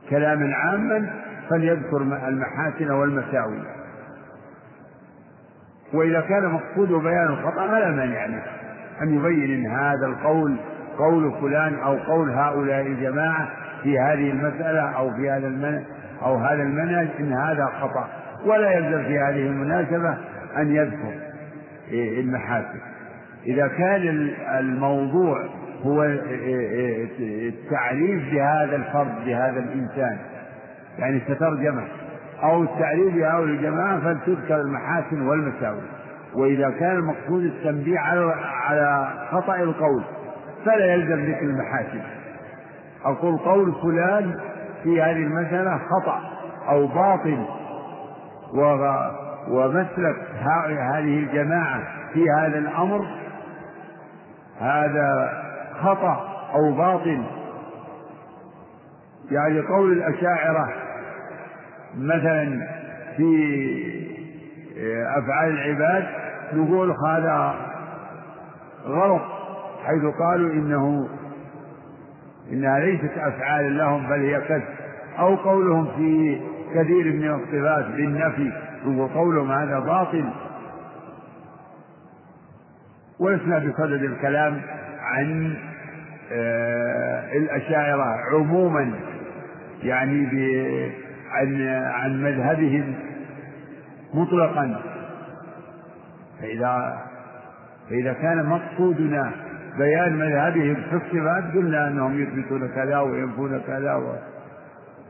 كلاما عاما فليذكر المحاسن والمساوي. وإذا كان مقصوده بيان الخطأ فلا مانع له أن يبين إن هذا القول قول فلان أو قول هؤلاء الجماعة في هذه المسألة أو في هذا المنهج أو هذا المنهج إن هذا خطأ. ولا يلزم في هذه المناسبة أن يذكر المحاسن. إذا كان الموضوع هو التعريف بهذا الفرد بهذا الإنسان يعني سترجمة أو التعريف بهؤلاء الجماعة فلتذكر المحاسن والمساوئ. وإذا كان المقصود التنبيه على على خطأ القول فلا يلزم ذكر المحاسن. أقول قول فلان في هذه المسألة خطأ أو باطل ومسلك هذه الجماعة في هذا الأمر هذا خطأ أو باطل. يعني قول الأشاعرة مثلا في أفعال العباد نقول هذا غلط حيث قالوا إنه إنها ليست أفعال لهم بل هي كذب. أو قولهم في كثير من الصفات بالنفي وقولهم هذا باطل. ولسنا بصدد الكلام عن آه، الأشاعرة عموما يعني عن عن مذهبهم مطلقا. فإذا فإذا كان مقصودنا بيان مذهبهم في الصفات قلنا أنهم يثبتون كذا وينفون كذا و...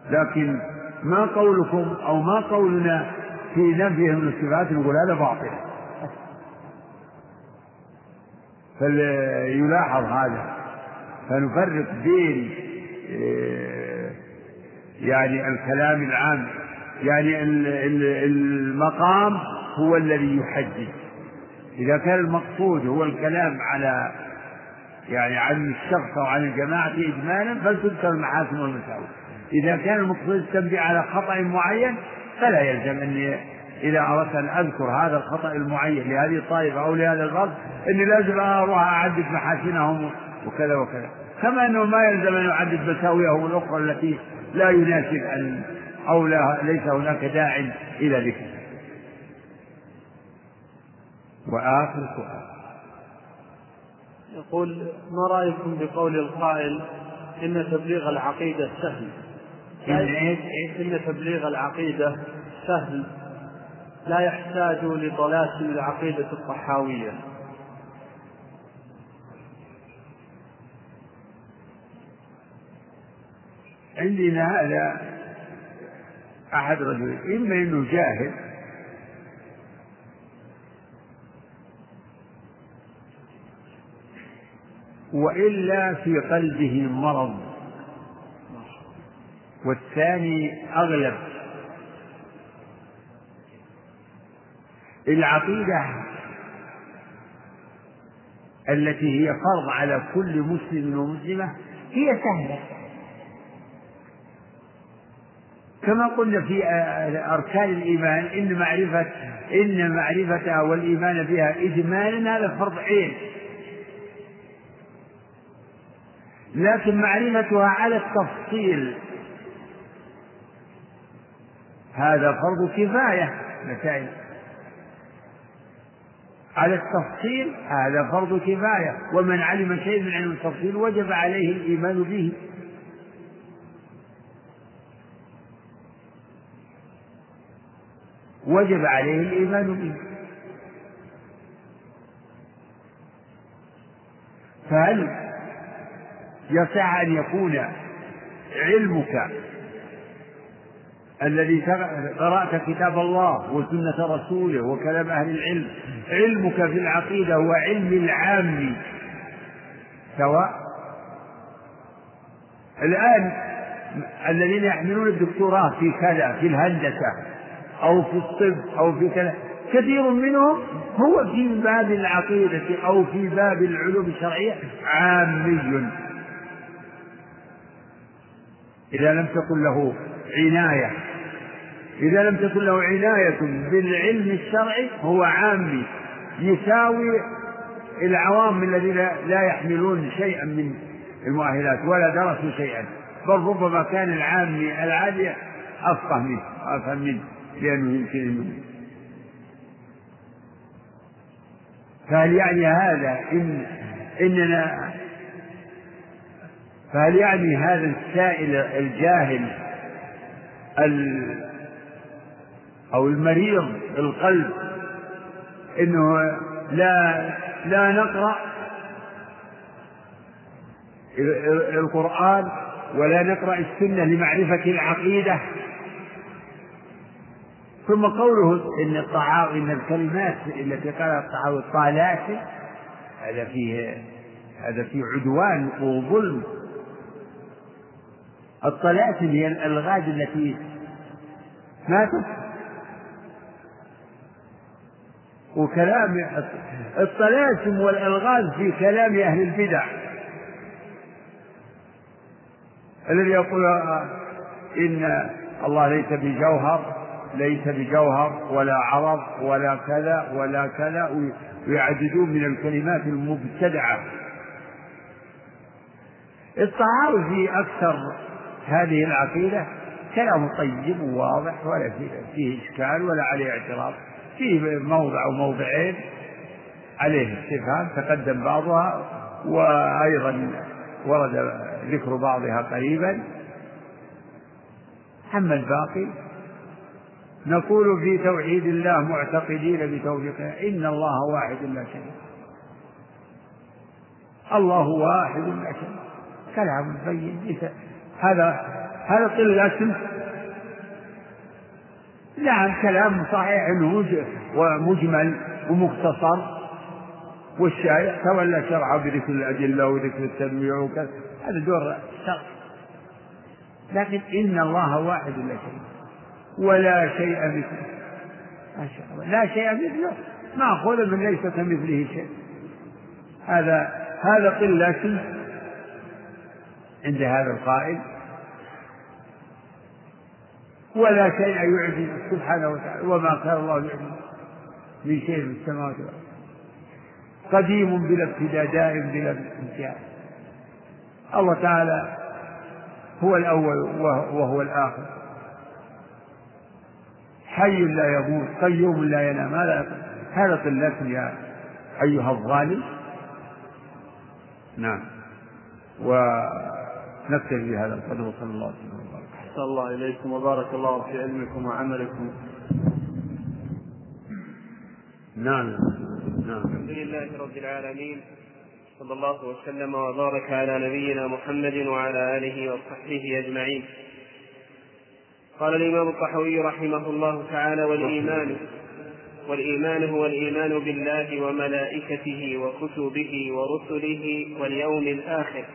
لكن ما قولكم أو ما قولنا في نفيهم الصفات نقول هذا باطل. فليلاحظ هذا. فنفرق بين آه، يعني الكلام العام يعني المقام هو الذي يحدد. إذا كان المقصود هو الكلام على يعني عن الشخص أو عن الجماعة إجمالا فلتذكر المحاسن والمساوئ. إذا كان المقصود التنبيه على خطأ معين فلا يلزم أني إذا أردت أن أذكر هذا الخطأ المعين لهذه الطائفة أو لهذا الفرد أني لازم أروح أعدد محاسنهم وكذا وكذا. كما أنه ما يلزم أن يعدد مساوئه الأخرى التي لا يناسب أن أو لا ليس هناك داع إلى ذكر. وآخر سؤال. يقول ما رأيكم بقول القائل إن تبليغ العقيدة سهل إن تبليغ العقيدة سهل. لا يحتاج لطلاسم العقيدة الطحاوية. عندنا هذا أحد رجلين إما أنه جاهل وإلا في قلبه مرض. والثاني أغلب. العقيدة التي هي فرض على كل مسلم ومسلمة هي سهلة. كما قلنا في أركان الإيمان إن معرفة إن معرفتها والإيمان بها إجمالا هذا فرض عين. لكن معرفتها على التفصيل. هذا فرض كفاية. مسائل على التفصيل هذا فرض كفاية. ومن علم شيء من علم التفصيل وجب عليه الإيمان به. وجب عليه الإيمان به. فهل يصح أن يكون علمك الذي قرأت كتاب الله وسنة رسوله وكلام أهل العلم. علمك في العقيدة هو علم العام. سواء الآن الذين يحملون الدكتوراه في كذا في الهندسة أو في الطب أو في كذا كثير منهم هو في باب العقيدة أو في باب العلوم الشرعية عامي. إذا لم تكن له عناية. إذا لم تكن له عناية بالعلم الشرعي هو عامي يساوي العوام الذين لا يحملون شيئا من المؤهلات ولا درسوا شيئا. بل ربما كان العامي العادي أفقه منه أفهم منه لأنه يمكن فهل يعني هذا إن إننا فهل يعني هذا السائل الجاهل أو المريض القلب إنه لا لا نقرأ القرآن ولا نقرأ السنة لمعرفة العقيدة؟ ثم قوله إن الطعام إن الكلمات التي قالها الطعام الطالات هذا فيه هذا فيه عدوان وظلم. الطلاسم هي الألغاز التي ما وكلام الطلاسم والألغاز في كلام أهل البدع. الذي يقول إن الله ليس بجوهر ليس بجوهر ولا عرض ولا كذا ولا كذا ويعددون من الكلمات المبتدعة. الطعام في أكثر هذه العقيدة كلام طيب وواضح ولا فيه إشكال ولا عليه اعتراض. فيه موضع أو موضعين عليه استفهام تقدم بعضها وأيضا ورد ذكر بعضها قريبا. أما الباقي نقول في توحيد الله معتقدين بتوفيقه إن الله واحد لا شريك الله واحد لا شريك كلام بين هذا هذا طلة نعم كلام صحيح ومجمل ومختصر. والشارع تولى شرعه بذكر الأدلة وذكر التنويع وكذا. هذا دور الشرع لكن إن الله واحد لا شيء. ولا شيء مثله. ما شاء الله. لا شيء مثله. مأخوذ من ليس كمثله شيء. هذا هذا قلة عند هذا القائل ولا شيء يعجز سبحانه وتعالى وما كان الله يعجز من شيء في السماوات والأرض. قديم بلا ابتداء دائم بلا انتهاء. الله تعالى هو الأول وهو الآخر. حي لا يموت قيوم لا ينام. هذا هذا طلة يا أيها الظالم. نعم. ونكتفي بهذا القدر وصلى الله عليه. وسلم أحسن الله إليكم وبارك الله في علمكم وعملكم. نعم نعم. الحمد لله رب العالمين صلى الله وسلم وبارك على نبينا محمد وعلى آله وصحبه أجمعين. قال الإمام الطحوي رحمه الله تعالى والإيمان والإيمان هو الإيمان بالله وملائكته وكتبه ورسله واليوم الآخر.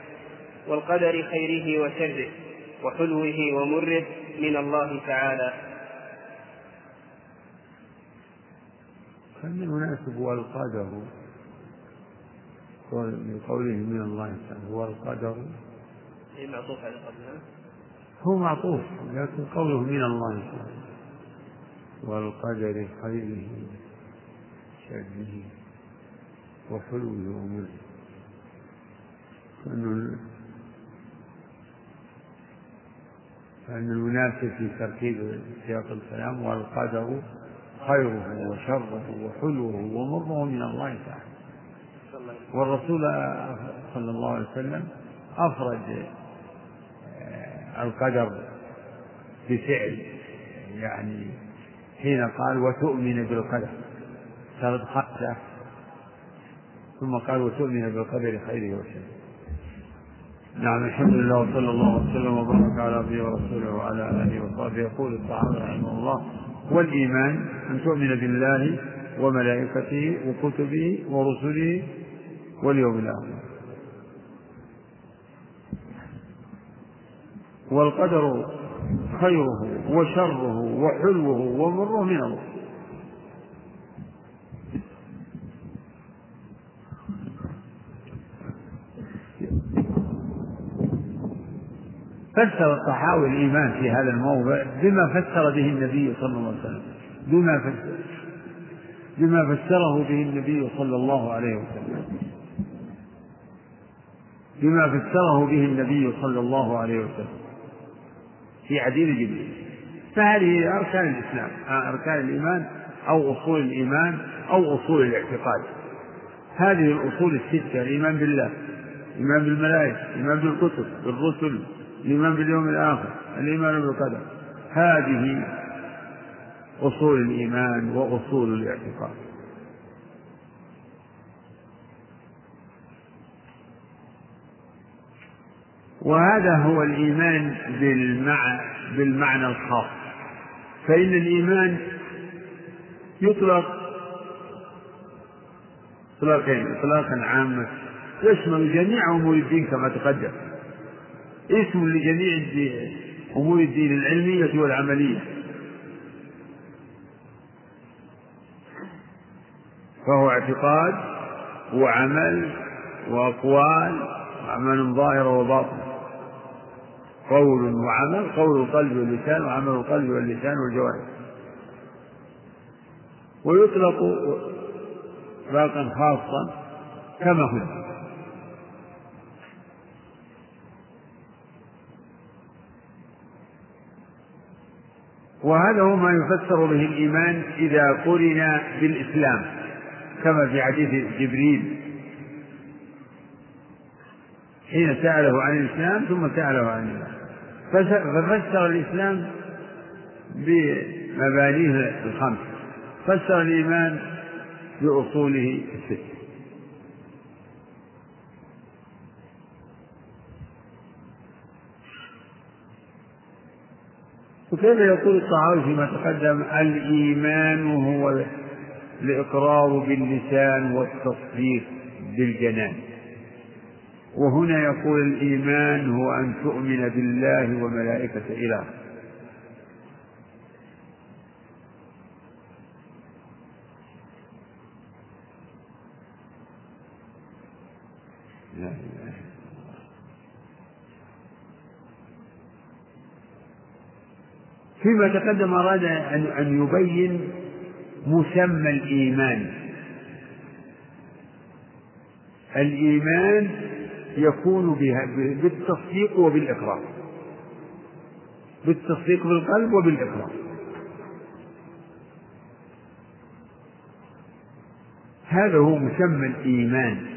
والقدر خيره وشره وحلوه ومره من الله تعالى. كان المناسب هو القدر. من قوله من الله تعالى هو القدر. إيه معطوف على قبلها هو معطوف لكن قوله من الله تعالى. والقدر خيره شره وحلوه ومره كأنه فإن المناسب في تركيب سياق الكلام والقدر خيره وشره وحلوه ومره من الله تعالى. والرسول صلى الله عليه وسلم أفرد آه، القدر بفعل يعني حين قال وتؤمن بالقدر سرد خمسة ثم قال وتؤمن بالقدر خيره وشره. نعم الحمد لله وصلى الله وسلم وبارك على عبده ورسوله وعلى آله وصحبه. يقول الصحابة رحمه الله والإيمان أن تؤمن بالله وملائكته وكتبه ورسله واليوم الآخر. والقدر خيره وشره وحلوه ومره من الله. فسر الطحاوي الإيمان في هذا الموضع بما فسر به النبي صلى الله عليه وسلم. بما فسر بما فسره به النبي صلى الله عليه وسلم. بما فسره به النبي صلى الله عليه وسلم. في عديد جدا فهذه أركان الإسلام. أركان الإيمان أو أصول الإيمان أو أصول الاعتقاد. هذه الأصول الستة الإيمان بالله الإيمان بالملائكة الإيمان بالكتب بالرسل الإيمان باليوم الآخر الإيمان بالقدر. هذه أصول الإيمان وأصول الاعتقاد. وهذا هو الإيمان بالمعنى, بالمعنى الخاص. فإن الإيمان يطلق إطلاقين إطلاقا عاما يشمل جميع أمور الدين كما تقدم. اسم لجميع أمور الدين العلمية والعملية. فهو اعتقاد وعمل وأقوال عمل ظاهر وباطن. قول وعمل قول القلب واللسان وعمل القلب واللسان والجوارح. ويطلق إطلاقا خاصا كما هو. وهذا هو ما يفسر به الإيمان إذا قرن بالإسلام كما في حديث جبريل. حين سأله عن الإسلام ثم سأله عن الله. ففسر الإسلام بمبانيه الخمس. فسر الإيمان بأصوله الست. وكيف يقول الطحاوي فيما تقدم؟ الإيمان هو الإقرار باللسان والتصديق بالجنان. وهنا يقول الإيمان هو أن تؤمن بالله وملائكة إله فيما تقدم أراد أن يبين مسمى الإيمان. الإيمان يكون بالتصديق وبالإقرار. بالتصديق بالقلب وبالإقرار. هذا هو مسمى الإيمان.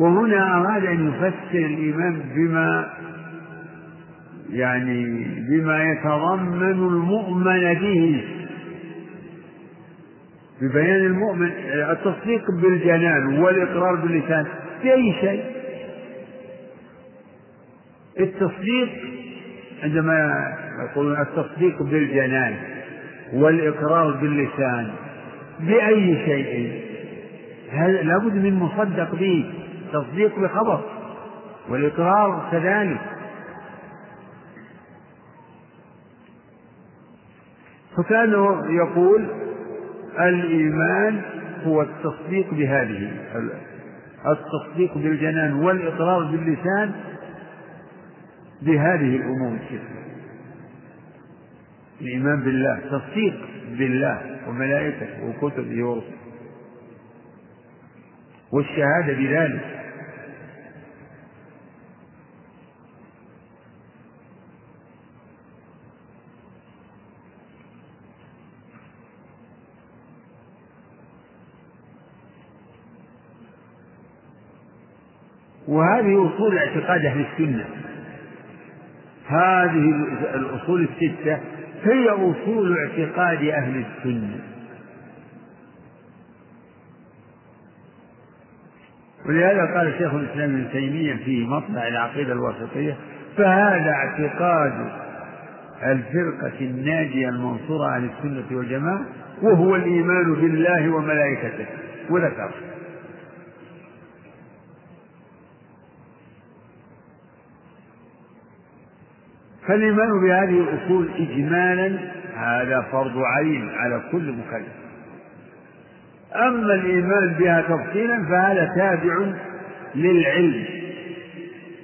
وهنا أراد أن يفسر الإيمان بما يعني بما يتضمن المؤمن به. ببيان المؤمن التصديق بالجنان والإقرار باللسان بأي شيء. التصديق عندما يقولون التصديق بالجنان والإقرار باللسان بأي شيء. هذا لابد من مصدق به؟ تصديق بخبر والإقرار كذلك. فكان يقول الإيمان هو التصديق بهذه التصديق بالجنان والإقرار باللسان بهذه الأمور. الستة الإيمان بالله تصديق بالله وملائكته وكتبه ورسله. والشهادة بذلك. وهذه أصول اعتقاد أهل السنة. هذه الأصول الستة هي أصول اعتقاد أهل السنة. ولهذا قال شيخ الإسلام ابن تيمية في مطلع العقيدة الواسطية فهذا اعتقاد الفرقة الناجية المنصورة عن السنة والجماعة وهو الإيمان بالله وملائكته. وذكر. فالإيمان بهذه الأصول إجمالا هذا فرض عين على كل مكلف. أما الإيمان بها تفصيلا فهذا تابع للعلم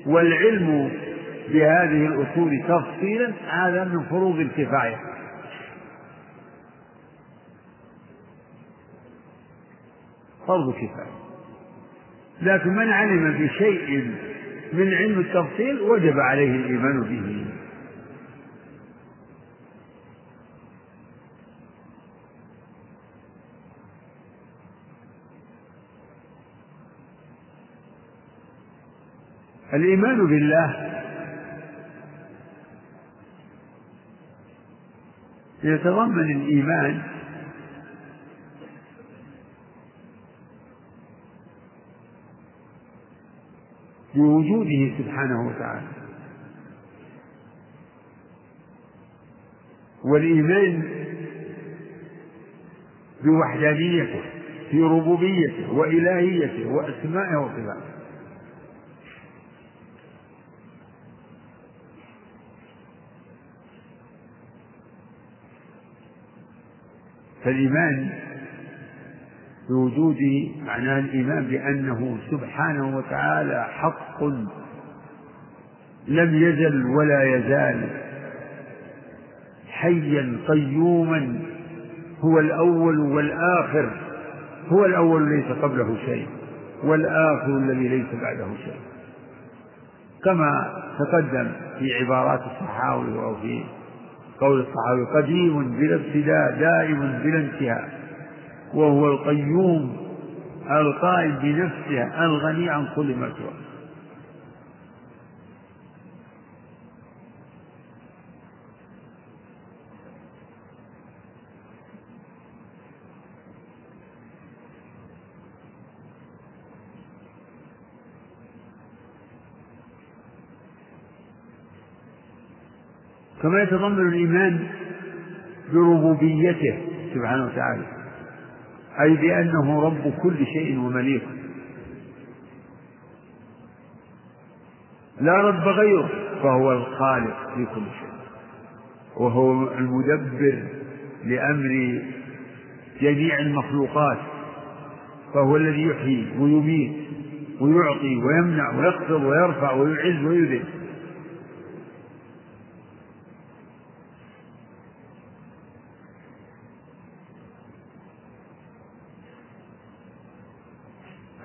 والعلم بهذه الأصول تفصيلا هذا من فروض الكفاية. فرض كفاية. لكن من علم بشيء من علم التفصيل وجب عليه الإيمان به. الإيمان بالله. يتضمن الإيمان بوجوده سبحانه وتعالى. والإيمان بوحدانيته في ربوبيته وإلهيته وأسمائه وصفاته. فالإيمان بوجوده معناه الإيمان بأنه سبحانه وتعالى حق لم يزل ولا يزال حيا قيوما هو الأول والآخر هو الأول ليس قبله شيء والآخر الذي ليس بعده شيء. كما تقدم في عبارات الصحاوي أو في قول الصحابي قديم بلا ابتداء دائم بلا انتهاء. وهو القيوم القائم بنفسه الغني عن كل ما كما يتضمن الإيمان بربوبيته سبحانه وتعالى أي بأنه رب كل شيء ومليكه لا رب غيره فهو الخالق في كل شيء وهو المدبر لأمر جميع المخلوقات فهو الذي يحيي ويميت ويعطي ويمنع ويخفض ويرفع ويعز ويذل.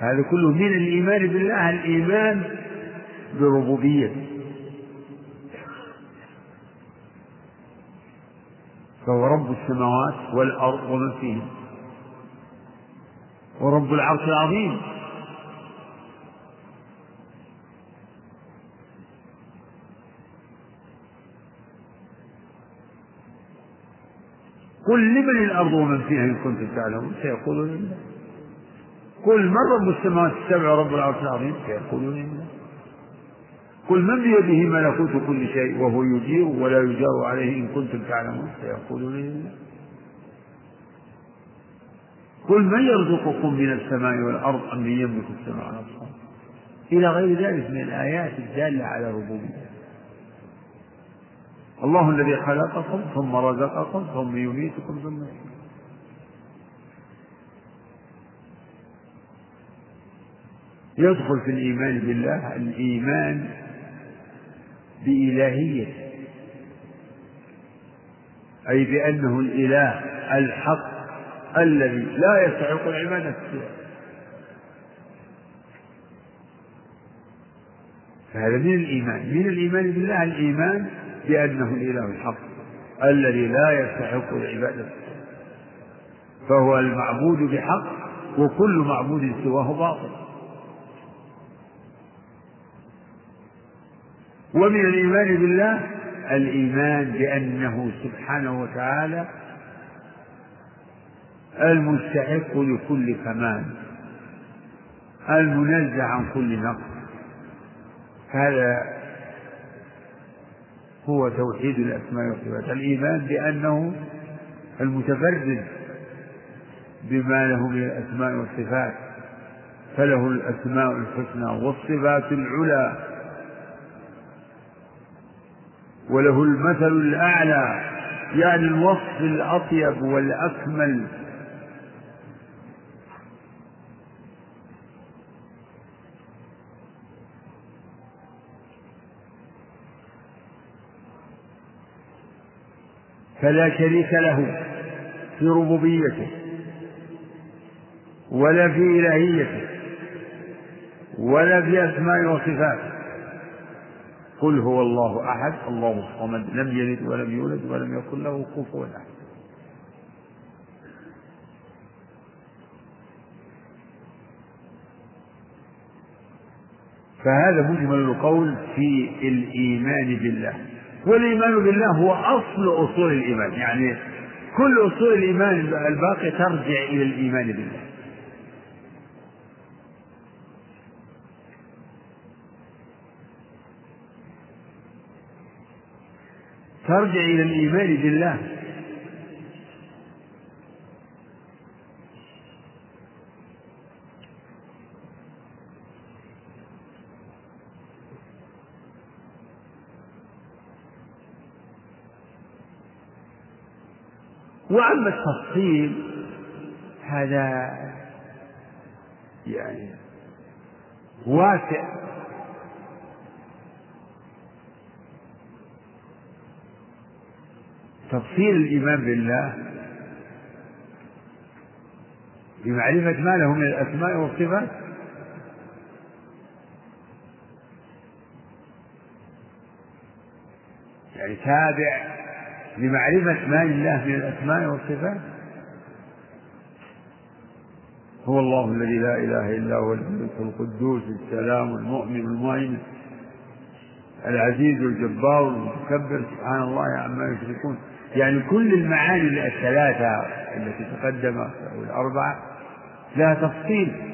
هذا كله من الإيمان بالله الإيمان بربوبيته فهو رب السماوات والأرض ومن فيهن. ورب العرش العظيم. قل لمن الأرض ومن فيها إن كنتم تعلمون؟ سيقولون لله قل من رب السماوات السبع ورب العرش العظيم سيقولون لله قل من بيده ملكوت كل شيء وهو يجير ولا يجار عليه إن كنتم تعلمون سيقولون لله قل من يرزقكم من السماء والأرض أم من يملك السماء والأبصار إلى غير ذلك من الآيات الدالة على ربوبيته الله الذي خلقكم ثم رزقكم ثم يميتكم ثم يحييكم يدخل في الإيمان بالله الإيمان بإلهيته أي بأنه الإله الحق الذي لا يستحق العبادة. سواه فهذا من الإيمان. من الإيمان بالله الإيمان بأنه الإله الحق الذي لا يستحق العبادة. فهو المعبود بحق وكل معبود سواه باطل. ومن الإيمان بالله الإيمان بأنه سبحانه وتعالى المستحق لكل كمال المنزه عن كل نقص. هذا هو توحيد الأسماء والصفات. الإيمان بأنه المتفرد بما له من الأسماء والصفات فله الأسماء الحسنى والصفات العلى. وله المثل الأعلى يعني الوصف الأطيب والأكمل. فلا شريك له في ربوبيته ولا في إلهيته ولا في أسماء وصفاته. قل هو الله أحد الله الصمد لم يلد ولم يولد ولم يكن له كفوا أحد. فهذا مجمل القول في الإيمان بالله. والإيمان بالله هو أصل أصول الإيمان يعني كل أصول الإيمان الباقي ترجع إلى الإيمان بالله. ترجع إلى الإيمان بالله. وأما التفصيل هذا يعني واسع. تفصيل الإيمان بالله بمعرفة ما له من الأسماء والصفات؟ يعني تابع لمعرفة ما لله من الأسماء والصفات؟ هو الله الذي لا إله إلا هو الملك القدوس السلام المؤمن المؤمن العزيز الجبار المتكبر. سبحان الله عما يشركون. يعني كل المعاني الثلاثة التي تقدم أو الأربعة لها تفصيل.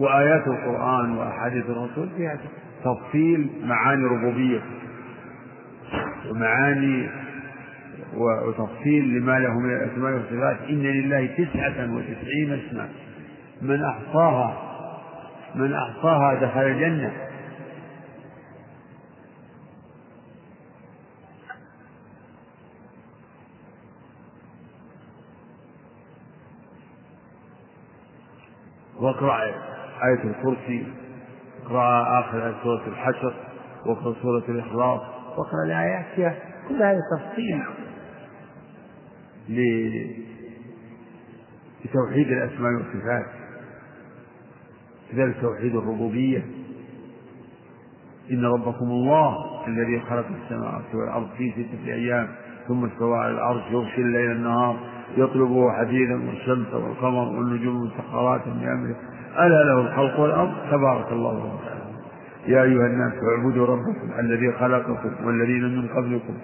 وآيات القرآن وأحاديث الرسول فيها تفصيل معاني ربوبية ومعاني وتفصيل لما له من الأسماء والصفات. إن لله تسعة وتسعين اسما. من أحصاها من أحصاها دخل الجنة. واقرأ آية الكرسي اقرأ آخر آية سورة الحشر واقرأ سورة الإخلاص واقرأ الآيات. فيها كل هذا تفصيل لتوحيد الأسماء والصفات. كذلك توحيد الربوبية. إن ربكم الله الذي خلق السماوات والأرض في ستة أيام ثم استوى على العرش يغشي الليل النهار يطلبه حديدا والشمس والقمر والنجوم مسخرات بأمره ألا له الخلق والأرض؟ تبارك الله وتعالى. يا أيها الناس اعبدوا ربكم الذي خلقكم والذين من قبلكم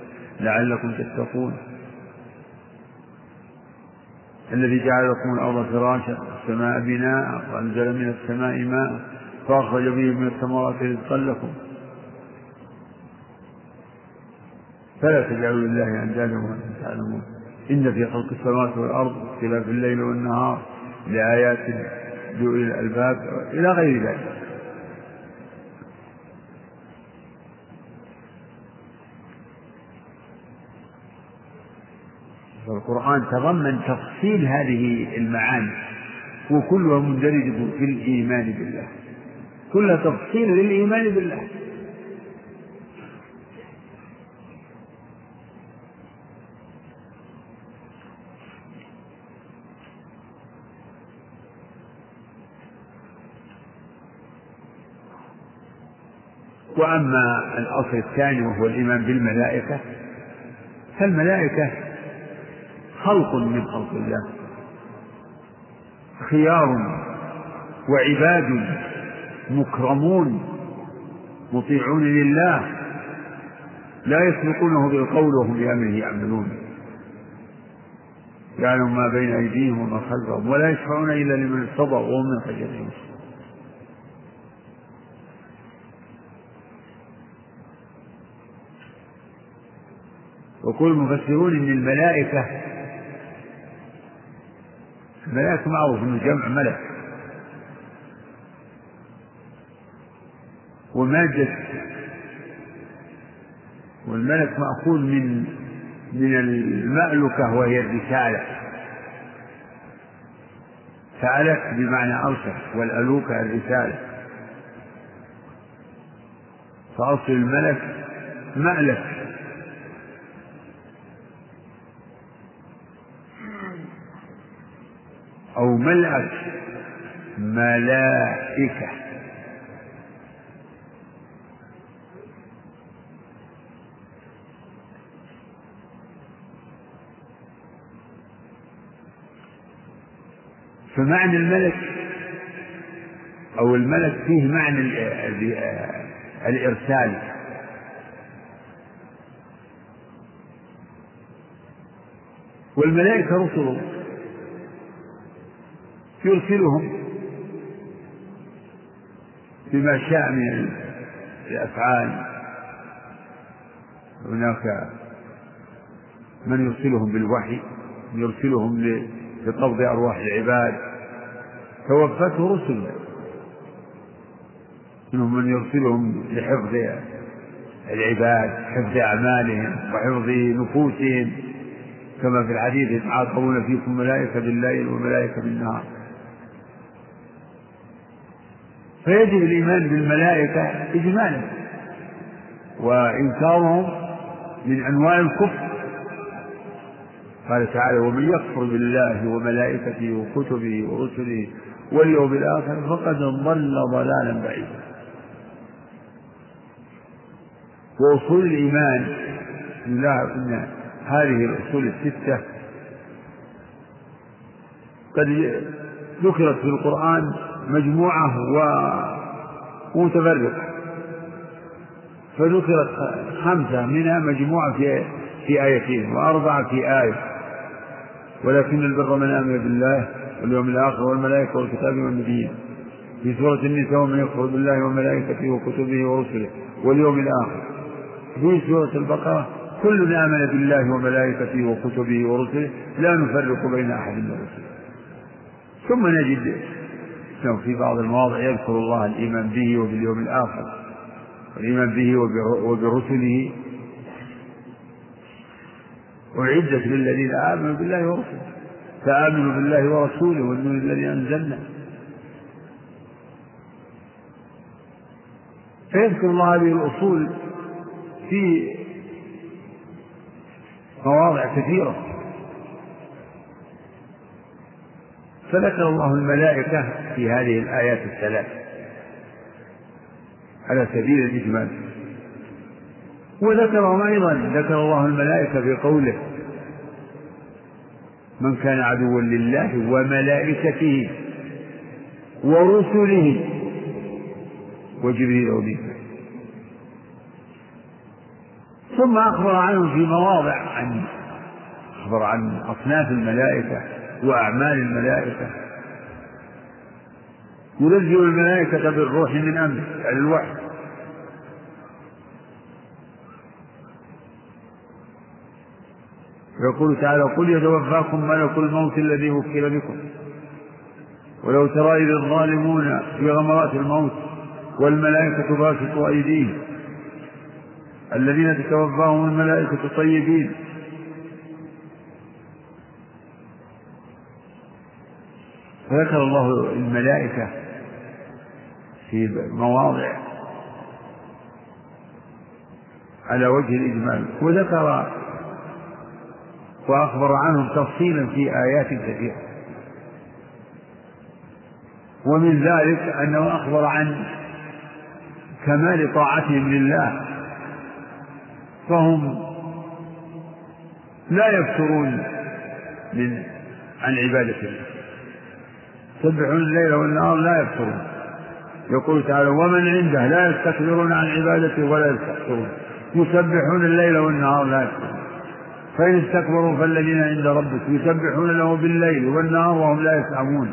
لعلكم تتقون. الذي جعل لكم الأرض فراشا والسماء بناء وأنزل من السماء ماء فأخرج به من الثمرات رزقا لكم. فلا تجعلوا لله أندادا وأنتم تعلمون. إن في خلق السماوات والأرض واختلاف الليل والنهار لآيات لأولي الألباب إلى غير ذلك. فالقرآن تضمن تفصيل هذه المعاني وكلها مندرجة في الإيمان بالله. كلها تفصيل للإيمان بالله. وأما الأصل الثاني وهو الإيمان بالملائكة فالملائكة خلق من خلق الله. خيار وعباد مكرمون مطيعون لله. لا يسبقونه بالقول وهم بأمره يعملون. يعلم ما بين أيديهم وما خلفهم ولا يشفعون إلا لمن ارتضى وهم من خشيته وكل المفسرون ان الملائكه الملائكه معروف انه جمع ملك. ومادة والملك مأخوذ من من المألكة وهي الرسالة. فعلت بمعنى أرسل والألوكة الرسالة. فأصل الملك مألك. أو ملأت ملائكة. فمعنى الملك أو الملك فيه معنى الإرسال. والملائكة رسل يرسلهم بما شاء من الأفعال. هناك من يرسلهم بالوحي يرسلهم لقبض أرواح العباد. توفته رسل. منهم من يرسلهم لحفظ العباد حفظ أعمالهم وحفظ نفوسهم. كما في الحديث يتعاقبون فيكم ملائكة بالليل وملائكة بالنهار. فيجب الإيمان بالملائكة إجمالا. وإنكارهم من أنواع الكفر. قال تعالى ومن يكفر بالله وملائكته وكتبه ورسله واليوم الآخر فقد ضل ضلالا بعيدا. وأصول الإيمان الله إن هذه الأصول الستة قد ذكرت في القرآن مجموعة ومتفرقة فذكرت خمسة منها مجموعة في في آيتين وأربعة في آية. ولكن البر من آمن بالله واليوم الآخر والملائكة والكتاب والنبيين. في سورة النساء ومن يكفر بالله وملائكته وكتبه ورسله واليوم الآخر. في سورة البقرة كل آمن بالله وملائكته وكتبه ورسله لا نفرق بين أحد من رسله ثم نجد أنه في بعض المواضع يذكر الله الإيمان به وباليوم الآخر. والإيمان به وبرسله. أعدت للذين آمنوا بالله ورسله. فآمنوا بالله ورسوله والنور الذي أنزلنا. فيذكر الله هذه الأصول في مواضع كثيرة. فذكر الله الملائكة في هذه الآيات الثلاث. على سبيل الإجمال. وذكرهم أيضا ذكر الله الملائكة في قوله من كان عدوا لله وملائكته ورسله وجبريل وميكائيل. ثم أخبر عنهم في مواضع عن أخبر عن أصناف الملائكة وأعمال الملائكة. ينزل الملائكة بالروح من أمره يعني الوحي. يقول تعالى قل يتوفاكم ملك الموت الذي وكل بكم. ولو ترى إذ الظالمون في غمرات الموت والملائكة باسطوا أيديهم الذين تتوفاهم الملائكة الطيبين. فذكر الله الملائكة في مواضع على وجه الإجمال وذكر وأخبر عنهم تفصيلا في آيات كثيرة. ومن ذلك أنه أخبر عن كمال طاعتهم لله فهم لا يفترون من عن عبادة الله. يسبحون الليل والنهار لا يفترون. يقول تعالى ومن عنده لا يستكبرون عن عبادته ولا يستكبرون. يسبحون الليل والنهار لا يفترون فإن استكبروا فالذين عند ربك يسبحون له بالليل والنهار وهم لا يسعمون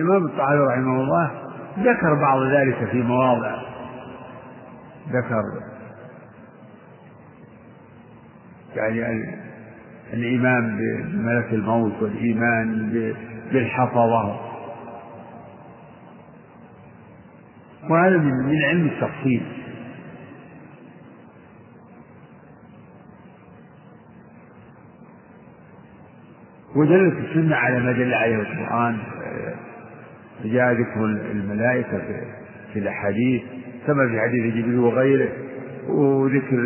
والإمام الطحاوي رحمه الله ذكر بعض ذلك في مواضع. ذكر يعني الإيمان بملك الموت والإيمان بالحفظة. وهذا من علم التفصيل. ودلت السنة على ما دل عليه القرآن جاء ذكر الملائكة في الأحاديث كما في حديث جبريل وغيره وذكر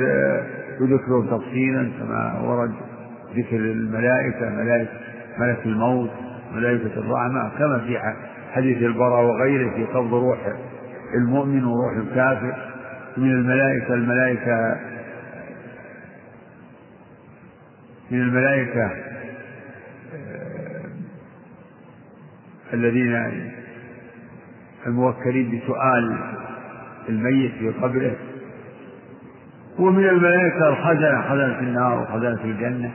وذكره تفصيلا كما ورد ذكر الملائكة ملائكة ملك الموت ملائكة الرحمة كما في حديث البراء وغيره في قبض روح المؤمن وروح الكافر من الملائكة الملائكة من الملائكة آه، الذين الموكلين بسؤال الميت في قبره. ومن الملائكة الخزنة خزنة النار وخزنة الجنة.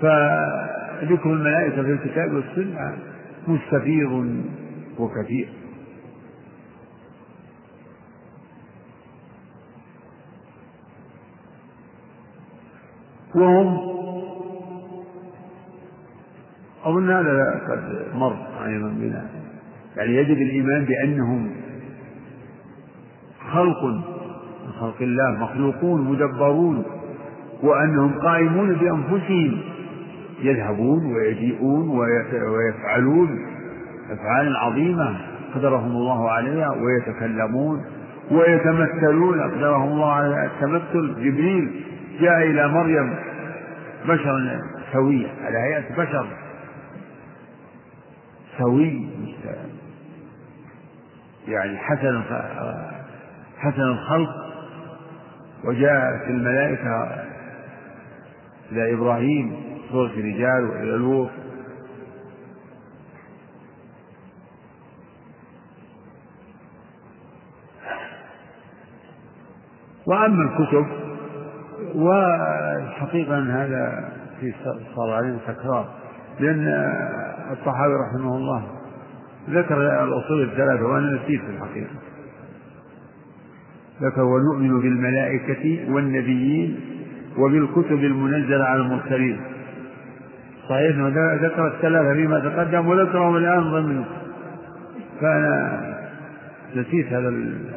فذكر الملائكة في الكتاب والسنة مستفيض وكثير. وهم أظن هذا قد مر أيضا بنا. يعني يجب الإيمان بأنهم خلق من خلق الله مخلوقون مدبرون وأنهم قائمون بأنفسهم. يذهبون ويجيئون ويفعلون أفعالا عظيمة قدرهم الله عليها ويتكلمون ويتمثلون قدرهم الله على التمثل. جبريل جاء إلى مريم بشرا سويا على هيئة بشر. سوي يعني حسن حسن الخلق وجاءت الملائكة إلى إبراهيم صورة رجال وإلى لوط. وأما الكتب والحقيقة أن هذا في صار علينا تكرار لأن الطحاوي رحمه الله ذكر الأصول الثلاثة وأنا نسيت في الحقيقة. ذكر ونؤمن بالملائكة والنبيين وبالكتب المنزلة على المرسلين. صحيح أنه ذكر الثلاثة فيما تقدم وذكرهم الآن ضمن. فأنا نسيت هذا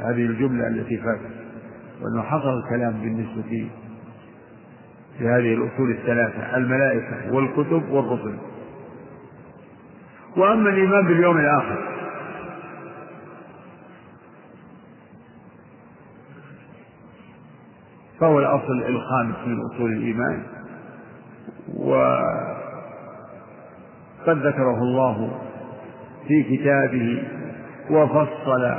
هذه الجملة التي فاتت وأنه حصل الكلام بالنسبة لهذه الأصول الثلاثة الملائكة والكتب والرسل. وأما الإيمان باليوم الآخر. فهو الأصل الخامس من أصول الإيمان. وقد ذكره الله في كتابه وفصل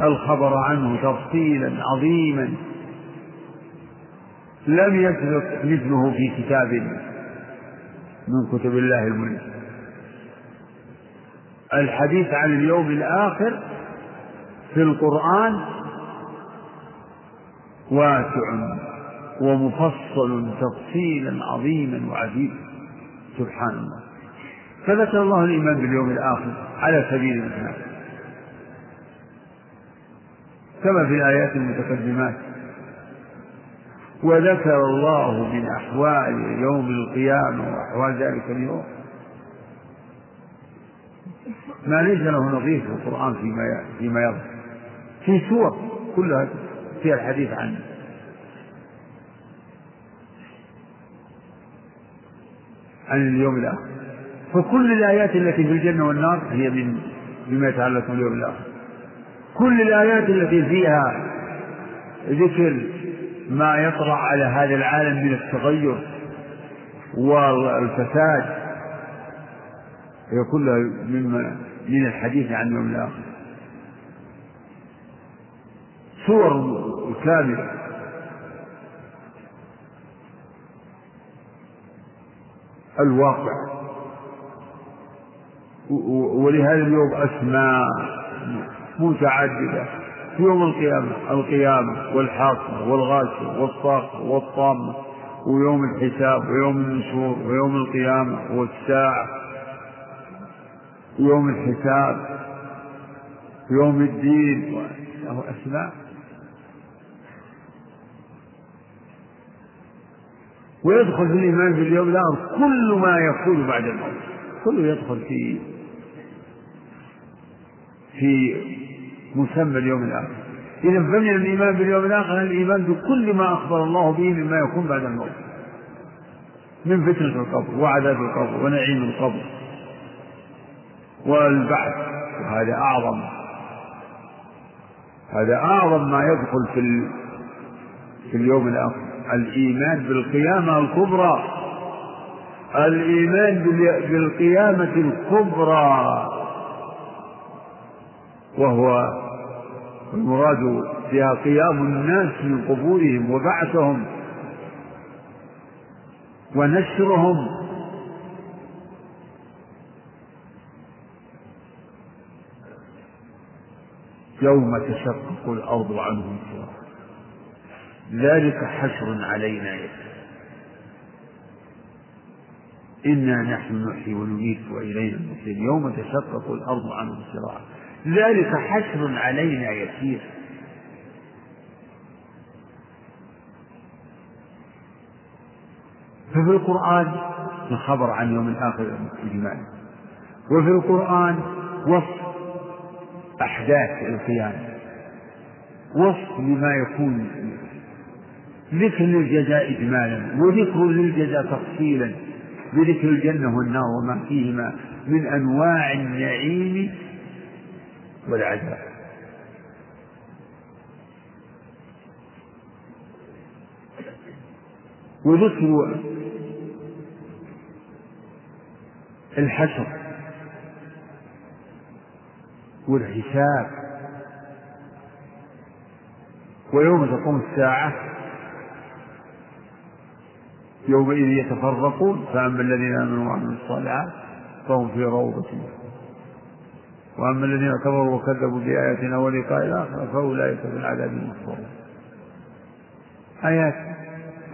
الخبر عنه تفصيلا عظيما. لم يسبق مثله في كتاب من كتب الله المنزل الحديث عن اليوم الآخر في القرآن واسع ومفصل تفصيلا عظيما وعجيبا سبحان الله. فذكر الله الإيمان باليوم الآخر على سبيل المثال. كما في الآيات المتقدمات. وذكر الله من أحوال يوم القيامة وأحوال ذلك اليوم. ما ليس له نظير في القرآن فيما فيما يظهر. في سور كلها فيها الحديث عنه. عن اليوم الآخر. فكل الآيات التي في الجنة والنار هي من بما يتعلق باليوم الآخر. كل الآيات التي فيها ذكر ما يطرأ على هذا العالم من التغير والفساد. هي كلها مما من الحديث عن اليوم الآخر. صور كاملة. الواقع. ولهذا اليوم أسماء متعددة. في يوم القيامة القيامة والحاقة والغاشية والصاخة والطامة ويوم الحساب ويوم النشور ويوم القيامة والساعة ويوم الحساب ويوم الدين. له أسماء؟ ويدخل في الإيمان باليوم الآخر كل ما يكون بعد الموت كله يدخل في في مسمى اليوم الآخر. إذا فمن الإيمان باليوم الآخر الإيمان بكل ما أخبر الله به مما يكون بعد الموت. من فتنة القبر وعذاب القبر ونعيم القبر والبعث وهذا أعظم. هذا أعظم ما يدخل في في اليوم الآخر. الإيمان بالقيامة الكبرى. الإيمان بالقيامة الكبرى. وهو المراد فيها قيام الناس من قبورهم وبعثهم ونشرهم. يوم تشقق الأرض عنهم فرارا ذلك حشر علينا إنا نحن نحيي ونميت وإلينا المصير. يوم تشقق الأرض عنهم سراعا ذلك حشر علينا يسير. ففي القرآن الخبر عن يوم الآخر إجمالا وفي القرآن وصف أحداث القيامة. وصف لما يكون. ذكر للجزاء إجمالا وذكر للجزاء تفصيلا. بذكر الجنة والنار وما فيهما من أنواع النعيم والعذاب. وذكر الحشر والحساب ويوم تقوم الساعة يومئذ يتفرقون فأما الذين آمنوا وعملوا الصالحات فهم في روضة. وأما الذين كفروا وكذبوا بآياتنا ولقاء الآخرة فأولئك في العذاب محضرون آيات.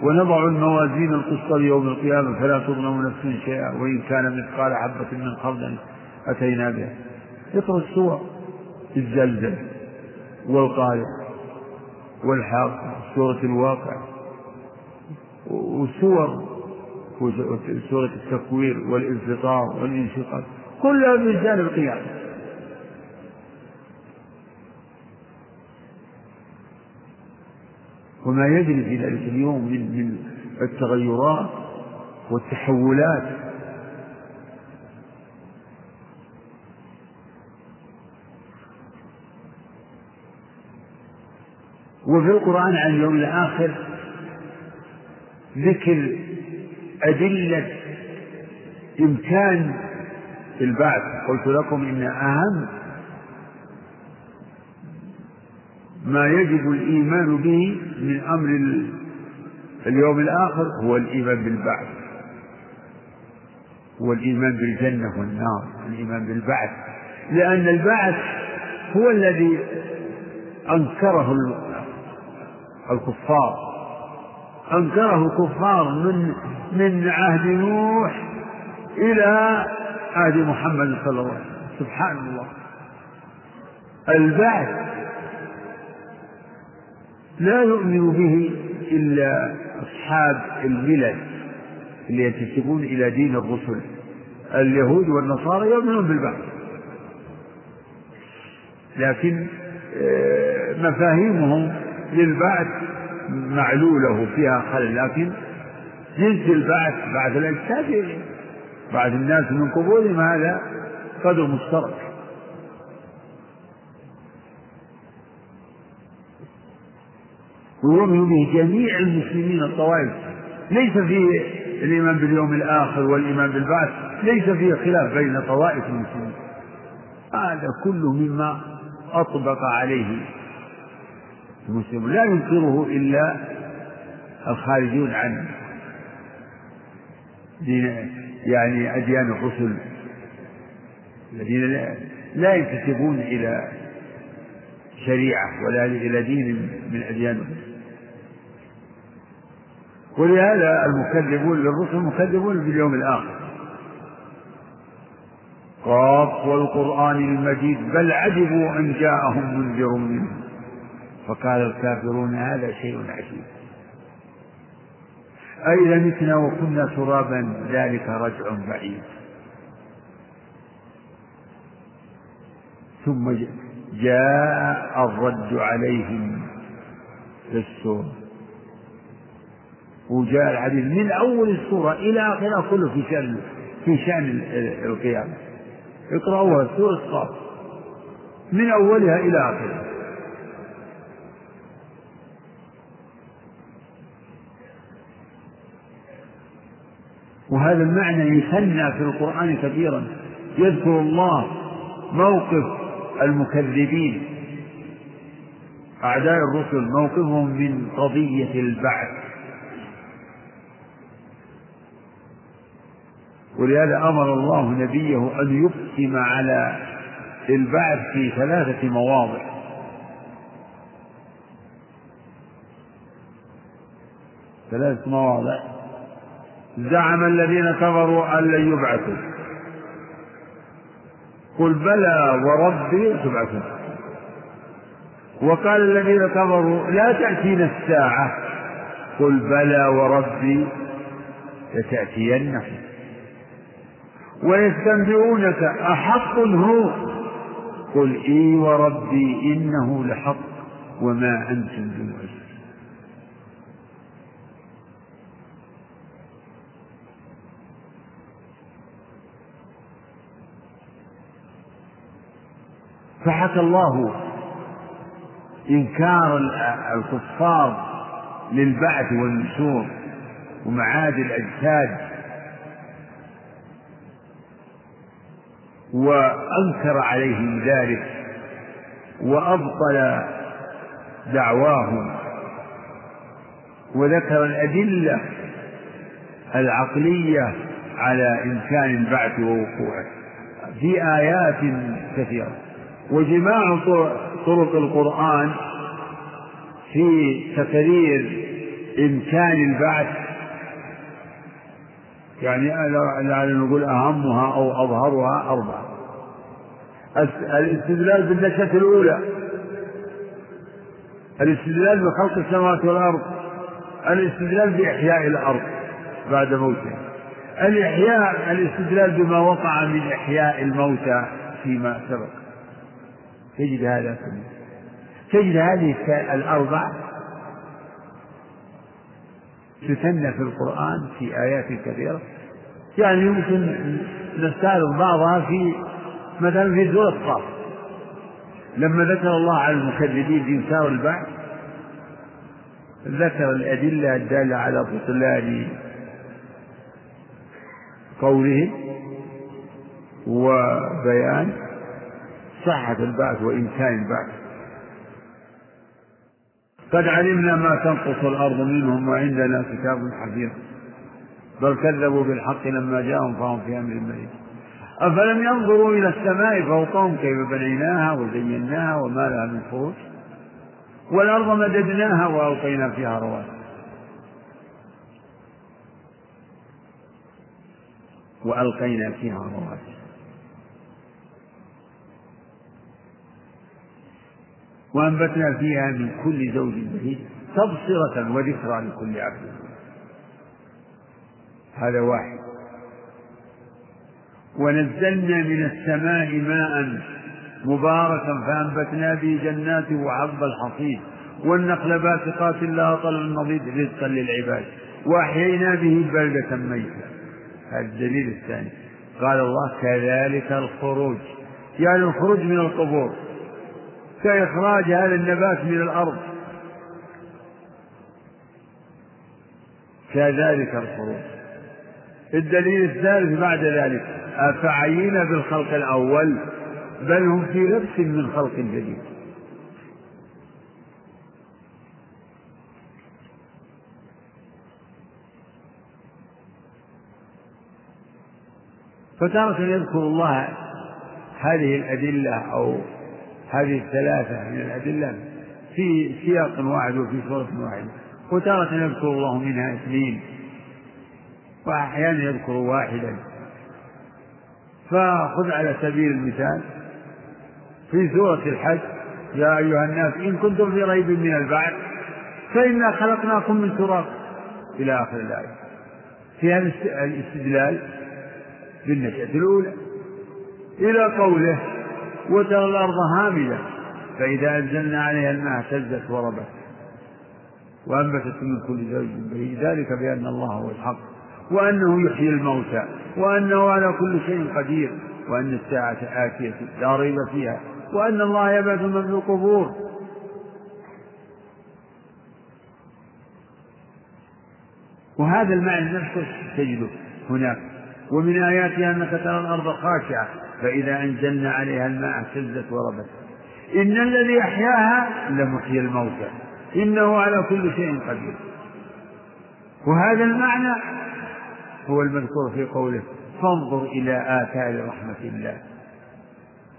ونضع الموازين القسط ليوم القيامة فلا تظلم نفس شيئا وإن كان مثقال حبة من خردل أتينا بها اقرأ السور. الزلزل والقارئ والحاق سورة الواقع. وسور سورة التكوير والانفطار والانشقاق. كلها من جانب القيامة. وما يجري في ذلك اليوم من من التغيرات والتحولات. وفي القرآن عن اليوم الآخر ذكر أدلة إمكان البعث. قلت لكم إن أهم ما يجب الإيمان به من أمر اليوم الآخر هو الإيمان بالبعث. هو الإيمان بالجنة والنار الإيمان بالبعث. لأن البعث هو الذي أنكره الكفار. أنكره الكفار من من عهد نوح إلى عهد محمد صلى الله عليه وسلم. سبحان الله. البعث لا يؤمن به إلا أصحاب الملل اللي ينتسبون إلى دين الرسل. اليهود والنصارى يؤمنون بالبعث لكن آه، مفاهيمهم للبعث معلولة فيها خلل. لكن جنس البعث بعث الأجساد بعث الناس من قبورهم هذا قدر مشترك. ويؤمن به جميع المسلمين الطوائف. ليس في الإيمان باليوم الآخر والإيمان بالبعث ليس فيه خلاف بين طوائف المسلمين. هذا كله مما أطبق عليه المسلم. لا ينكره إلا الخارجون عن دين يعني أديان الرسل الذين لا ينتسبون إلى شريعة ولا إلى دين من أديان الرسل ولهذا المكذبون للرسل مكذبون باليوم الآخر. قاف والقرآن المجيد بل عجبوا أن جاءهم منذر منهم. فقال الكافرون هذا شيء عجيب. أئذا متنا وكنا ترابا ذلك رجع بعيد. ثم جاء الرد عليهم في وجاء الحديث من أول السورة إلى آخرها كله في شأن في شأن القيامة. اقرأوها سورة الصاف من أولها إلى آخرها. وهذا المعنى يثنى في القرآن كثيرا. يذكر الله موقف المكذبين. أعداء الرسل موقفهم من قضية البعث. ولهذا أمر الله نبيه أن يقسم على البعث في ثلاثة مواضع. ثلاث مواضع. زعم الذين كفروا أن لن يبعثوا. قل بلى وربي تبعثون وقال الذين كفروا لا تأتينا الساعة. قل بلى وربي لتأتينكم ويستنبئونك أحق هو؟ قل إي وربي إنه لحق وما أنتم بمعجزين فحكى الله إنكار الكفار للبعث والنشور ومعاد الأجساد. وأنكر عليهم ذلك وأبطل دعواهم وذكر الأدلة العقلية على إمكان البعث ووقوعه في آيات كثيرة وجماع طرق القرآن في تقرير إمكان البعث يعني لعل نقول أهمها أو أظهرها أربعة. الاستدلال بالنشأة الأولى. الاستدلال بخلق السماوات والأرض. الاستدلال بإحياء الأرض بعد موتها الإحياء الاستدلال بما وقع من إحياء الموتى فيما سبق. تجد هذا كله تجد هذه الأربع تثنى في القرآن في آيات كثيرة. يعني يمكن نستعرض بعضها في مثلا في سورة قاف لما ذكر الله على المكذبين في إنكار البعث ذكر الأدلة الدالة على بطلان قولهم وبيان صحة البعث وإمكان البعث. قد علمنا ما تنقص الأرض منهم وعندنا كتاب حفيظ. بل كذبوا بالحق لما جاءهم فهم في أمر مريض أفلم ينظروا إلى السماء فوقهم كيف بنيناها وزيناها وما لها من فروج والأرض مددناها وألقينا فيها رواسي وألقينا فيها رواسي وأنبتنا فيها من كل زوج بهيج تبصرة وذكرى لكل عبد. هذا واحد. ونزلنا من السماء ماء مباركا فأنبتنا به جنات وحب الحصيد. والنخل باسقات لها طلع نضيد رزقا للعباد. وأحيينا به بلدة ميتة. هذا الدليل الثاني. قال الله كذلك الخروج. يعني الخروج من القبور. كإخراج هذا النبات من الأرض. كذلك الخروج. الدليل الثالث بعد ذلك أفعينا بالخلق الأول بل هم في لبس من خلق جديد. فتارة يذكر الله هذه الأدلة أو هذه الثلاثة من الأدلة في سياق واحد وفي سورة واحدة وتارة يذكر الله منها اثنين وأحيانا يذكر واحدا. فخذ على سبيل المثال في سورة الحج يا أيها الناس إن كنتم في ريب من البعث فإنا خلقناكم من تراب. إلى آخر الآية. فيها الاستدلال بالنشأة الأولى. إلى قوله وترى الأرض هامدة. فإذا أنزلنا عليها الماء اهتزت وربت. وأنبتت من كل زوج بهيج. ذلك بأن الله هو الحق. وأنه يحيي الموتى. وأنه على كل شيء قدير. وأن الساعة آتية لا ريب فيها. وأن الله يبعث من في القبور. وهذا المعنى نفسه تجده هناك. ومن آياتها أنك ترى الأرض خاشعة. فإذا أنزلنا عليها الماء اهتزت وربت. إن الذي أحياها لمحيي الموتى. إنه على كل شيء قدير. وهذا المعنى هو المذكور في قوله فانظر إلى آثار رحمة الله.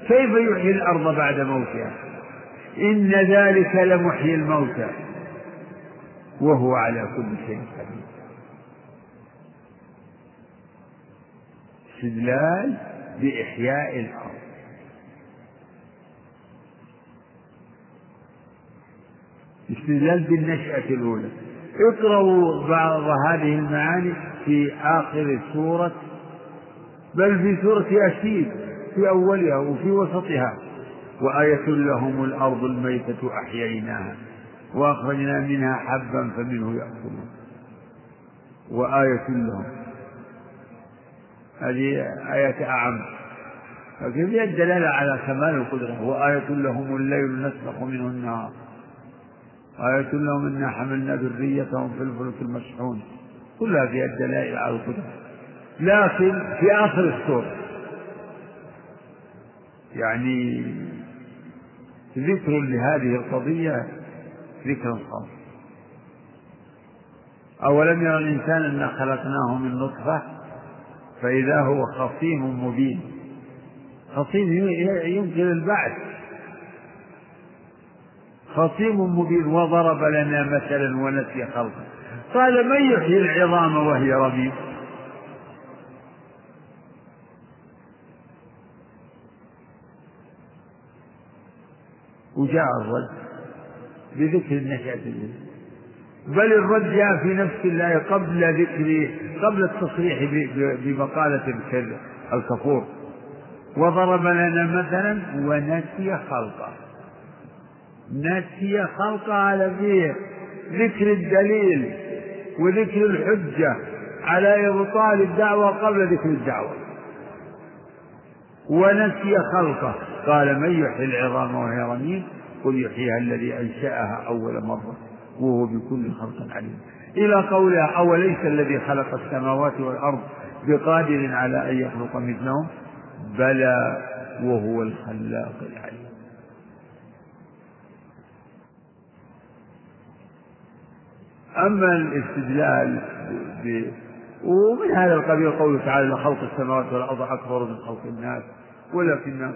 كيف يحيي الأرض بعد موتها؟ إن ذلك لمحيي الموتى. وهو على كل شيء قدير. استدلال بإحياء الأرض استدلال بالنشأة الأولى. اقرأوا بعض هذه المعاني في آخر سورة بل في سورة ياسين في أولها وفي وسطها. وآية لهم الأرض الميتة أحييناها وأخرجنا منها حبا فمنه يأكلون. وآية لهم هذه آية أعم. لكن فيها الدلالة على كمال القدرة. وآية لهم الليل نسلخ منه النهار. آية لهم إنا حملنا ذريتهم في الفلك المشحون. كلها فيها الدلائل على القدرة. لكن في آخر السورة يعني ذكر لهذه القضية ذكر خاص أولم يرى الإنسان أنا خلقناه من نطفة؟ فإذا هو خصيم مبين. خصيم يمكن البعث. خصيم مبين وضرب لنا مثلا ونسي خلقه. قال من يحيي العظام وهي رميم؟ وجاء الرد بذكر النشأة بل الرد جاء في نفس الله قبل ذكر قبل التصريح بمقالة الكفور وضرب لنا مثلا ونسي خلقه. نسي خلقه على فيه ذكر الدليل وذكر الحجة على إبطال الدعوة قبل ذكر الدعوة. ونسي خلقه. قال من يحيي العظام وهي رميم؟ قل يحييها الذي أنشأها أول مرة. وهو بكل خلق عليم. إلى قولها أوليس الذي خلق السماوات والأرض بقادر على أن يخلق مثلهم؟ بلى وهو الخلاق العليم. أما الاستدلال ب... ومن هذا القبيل قوله تعالى لخلق السماوات والأرض أكبر من خلق الناس ولكن الناس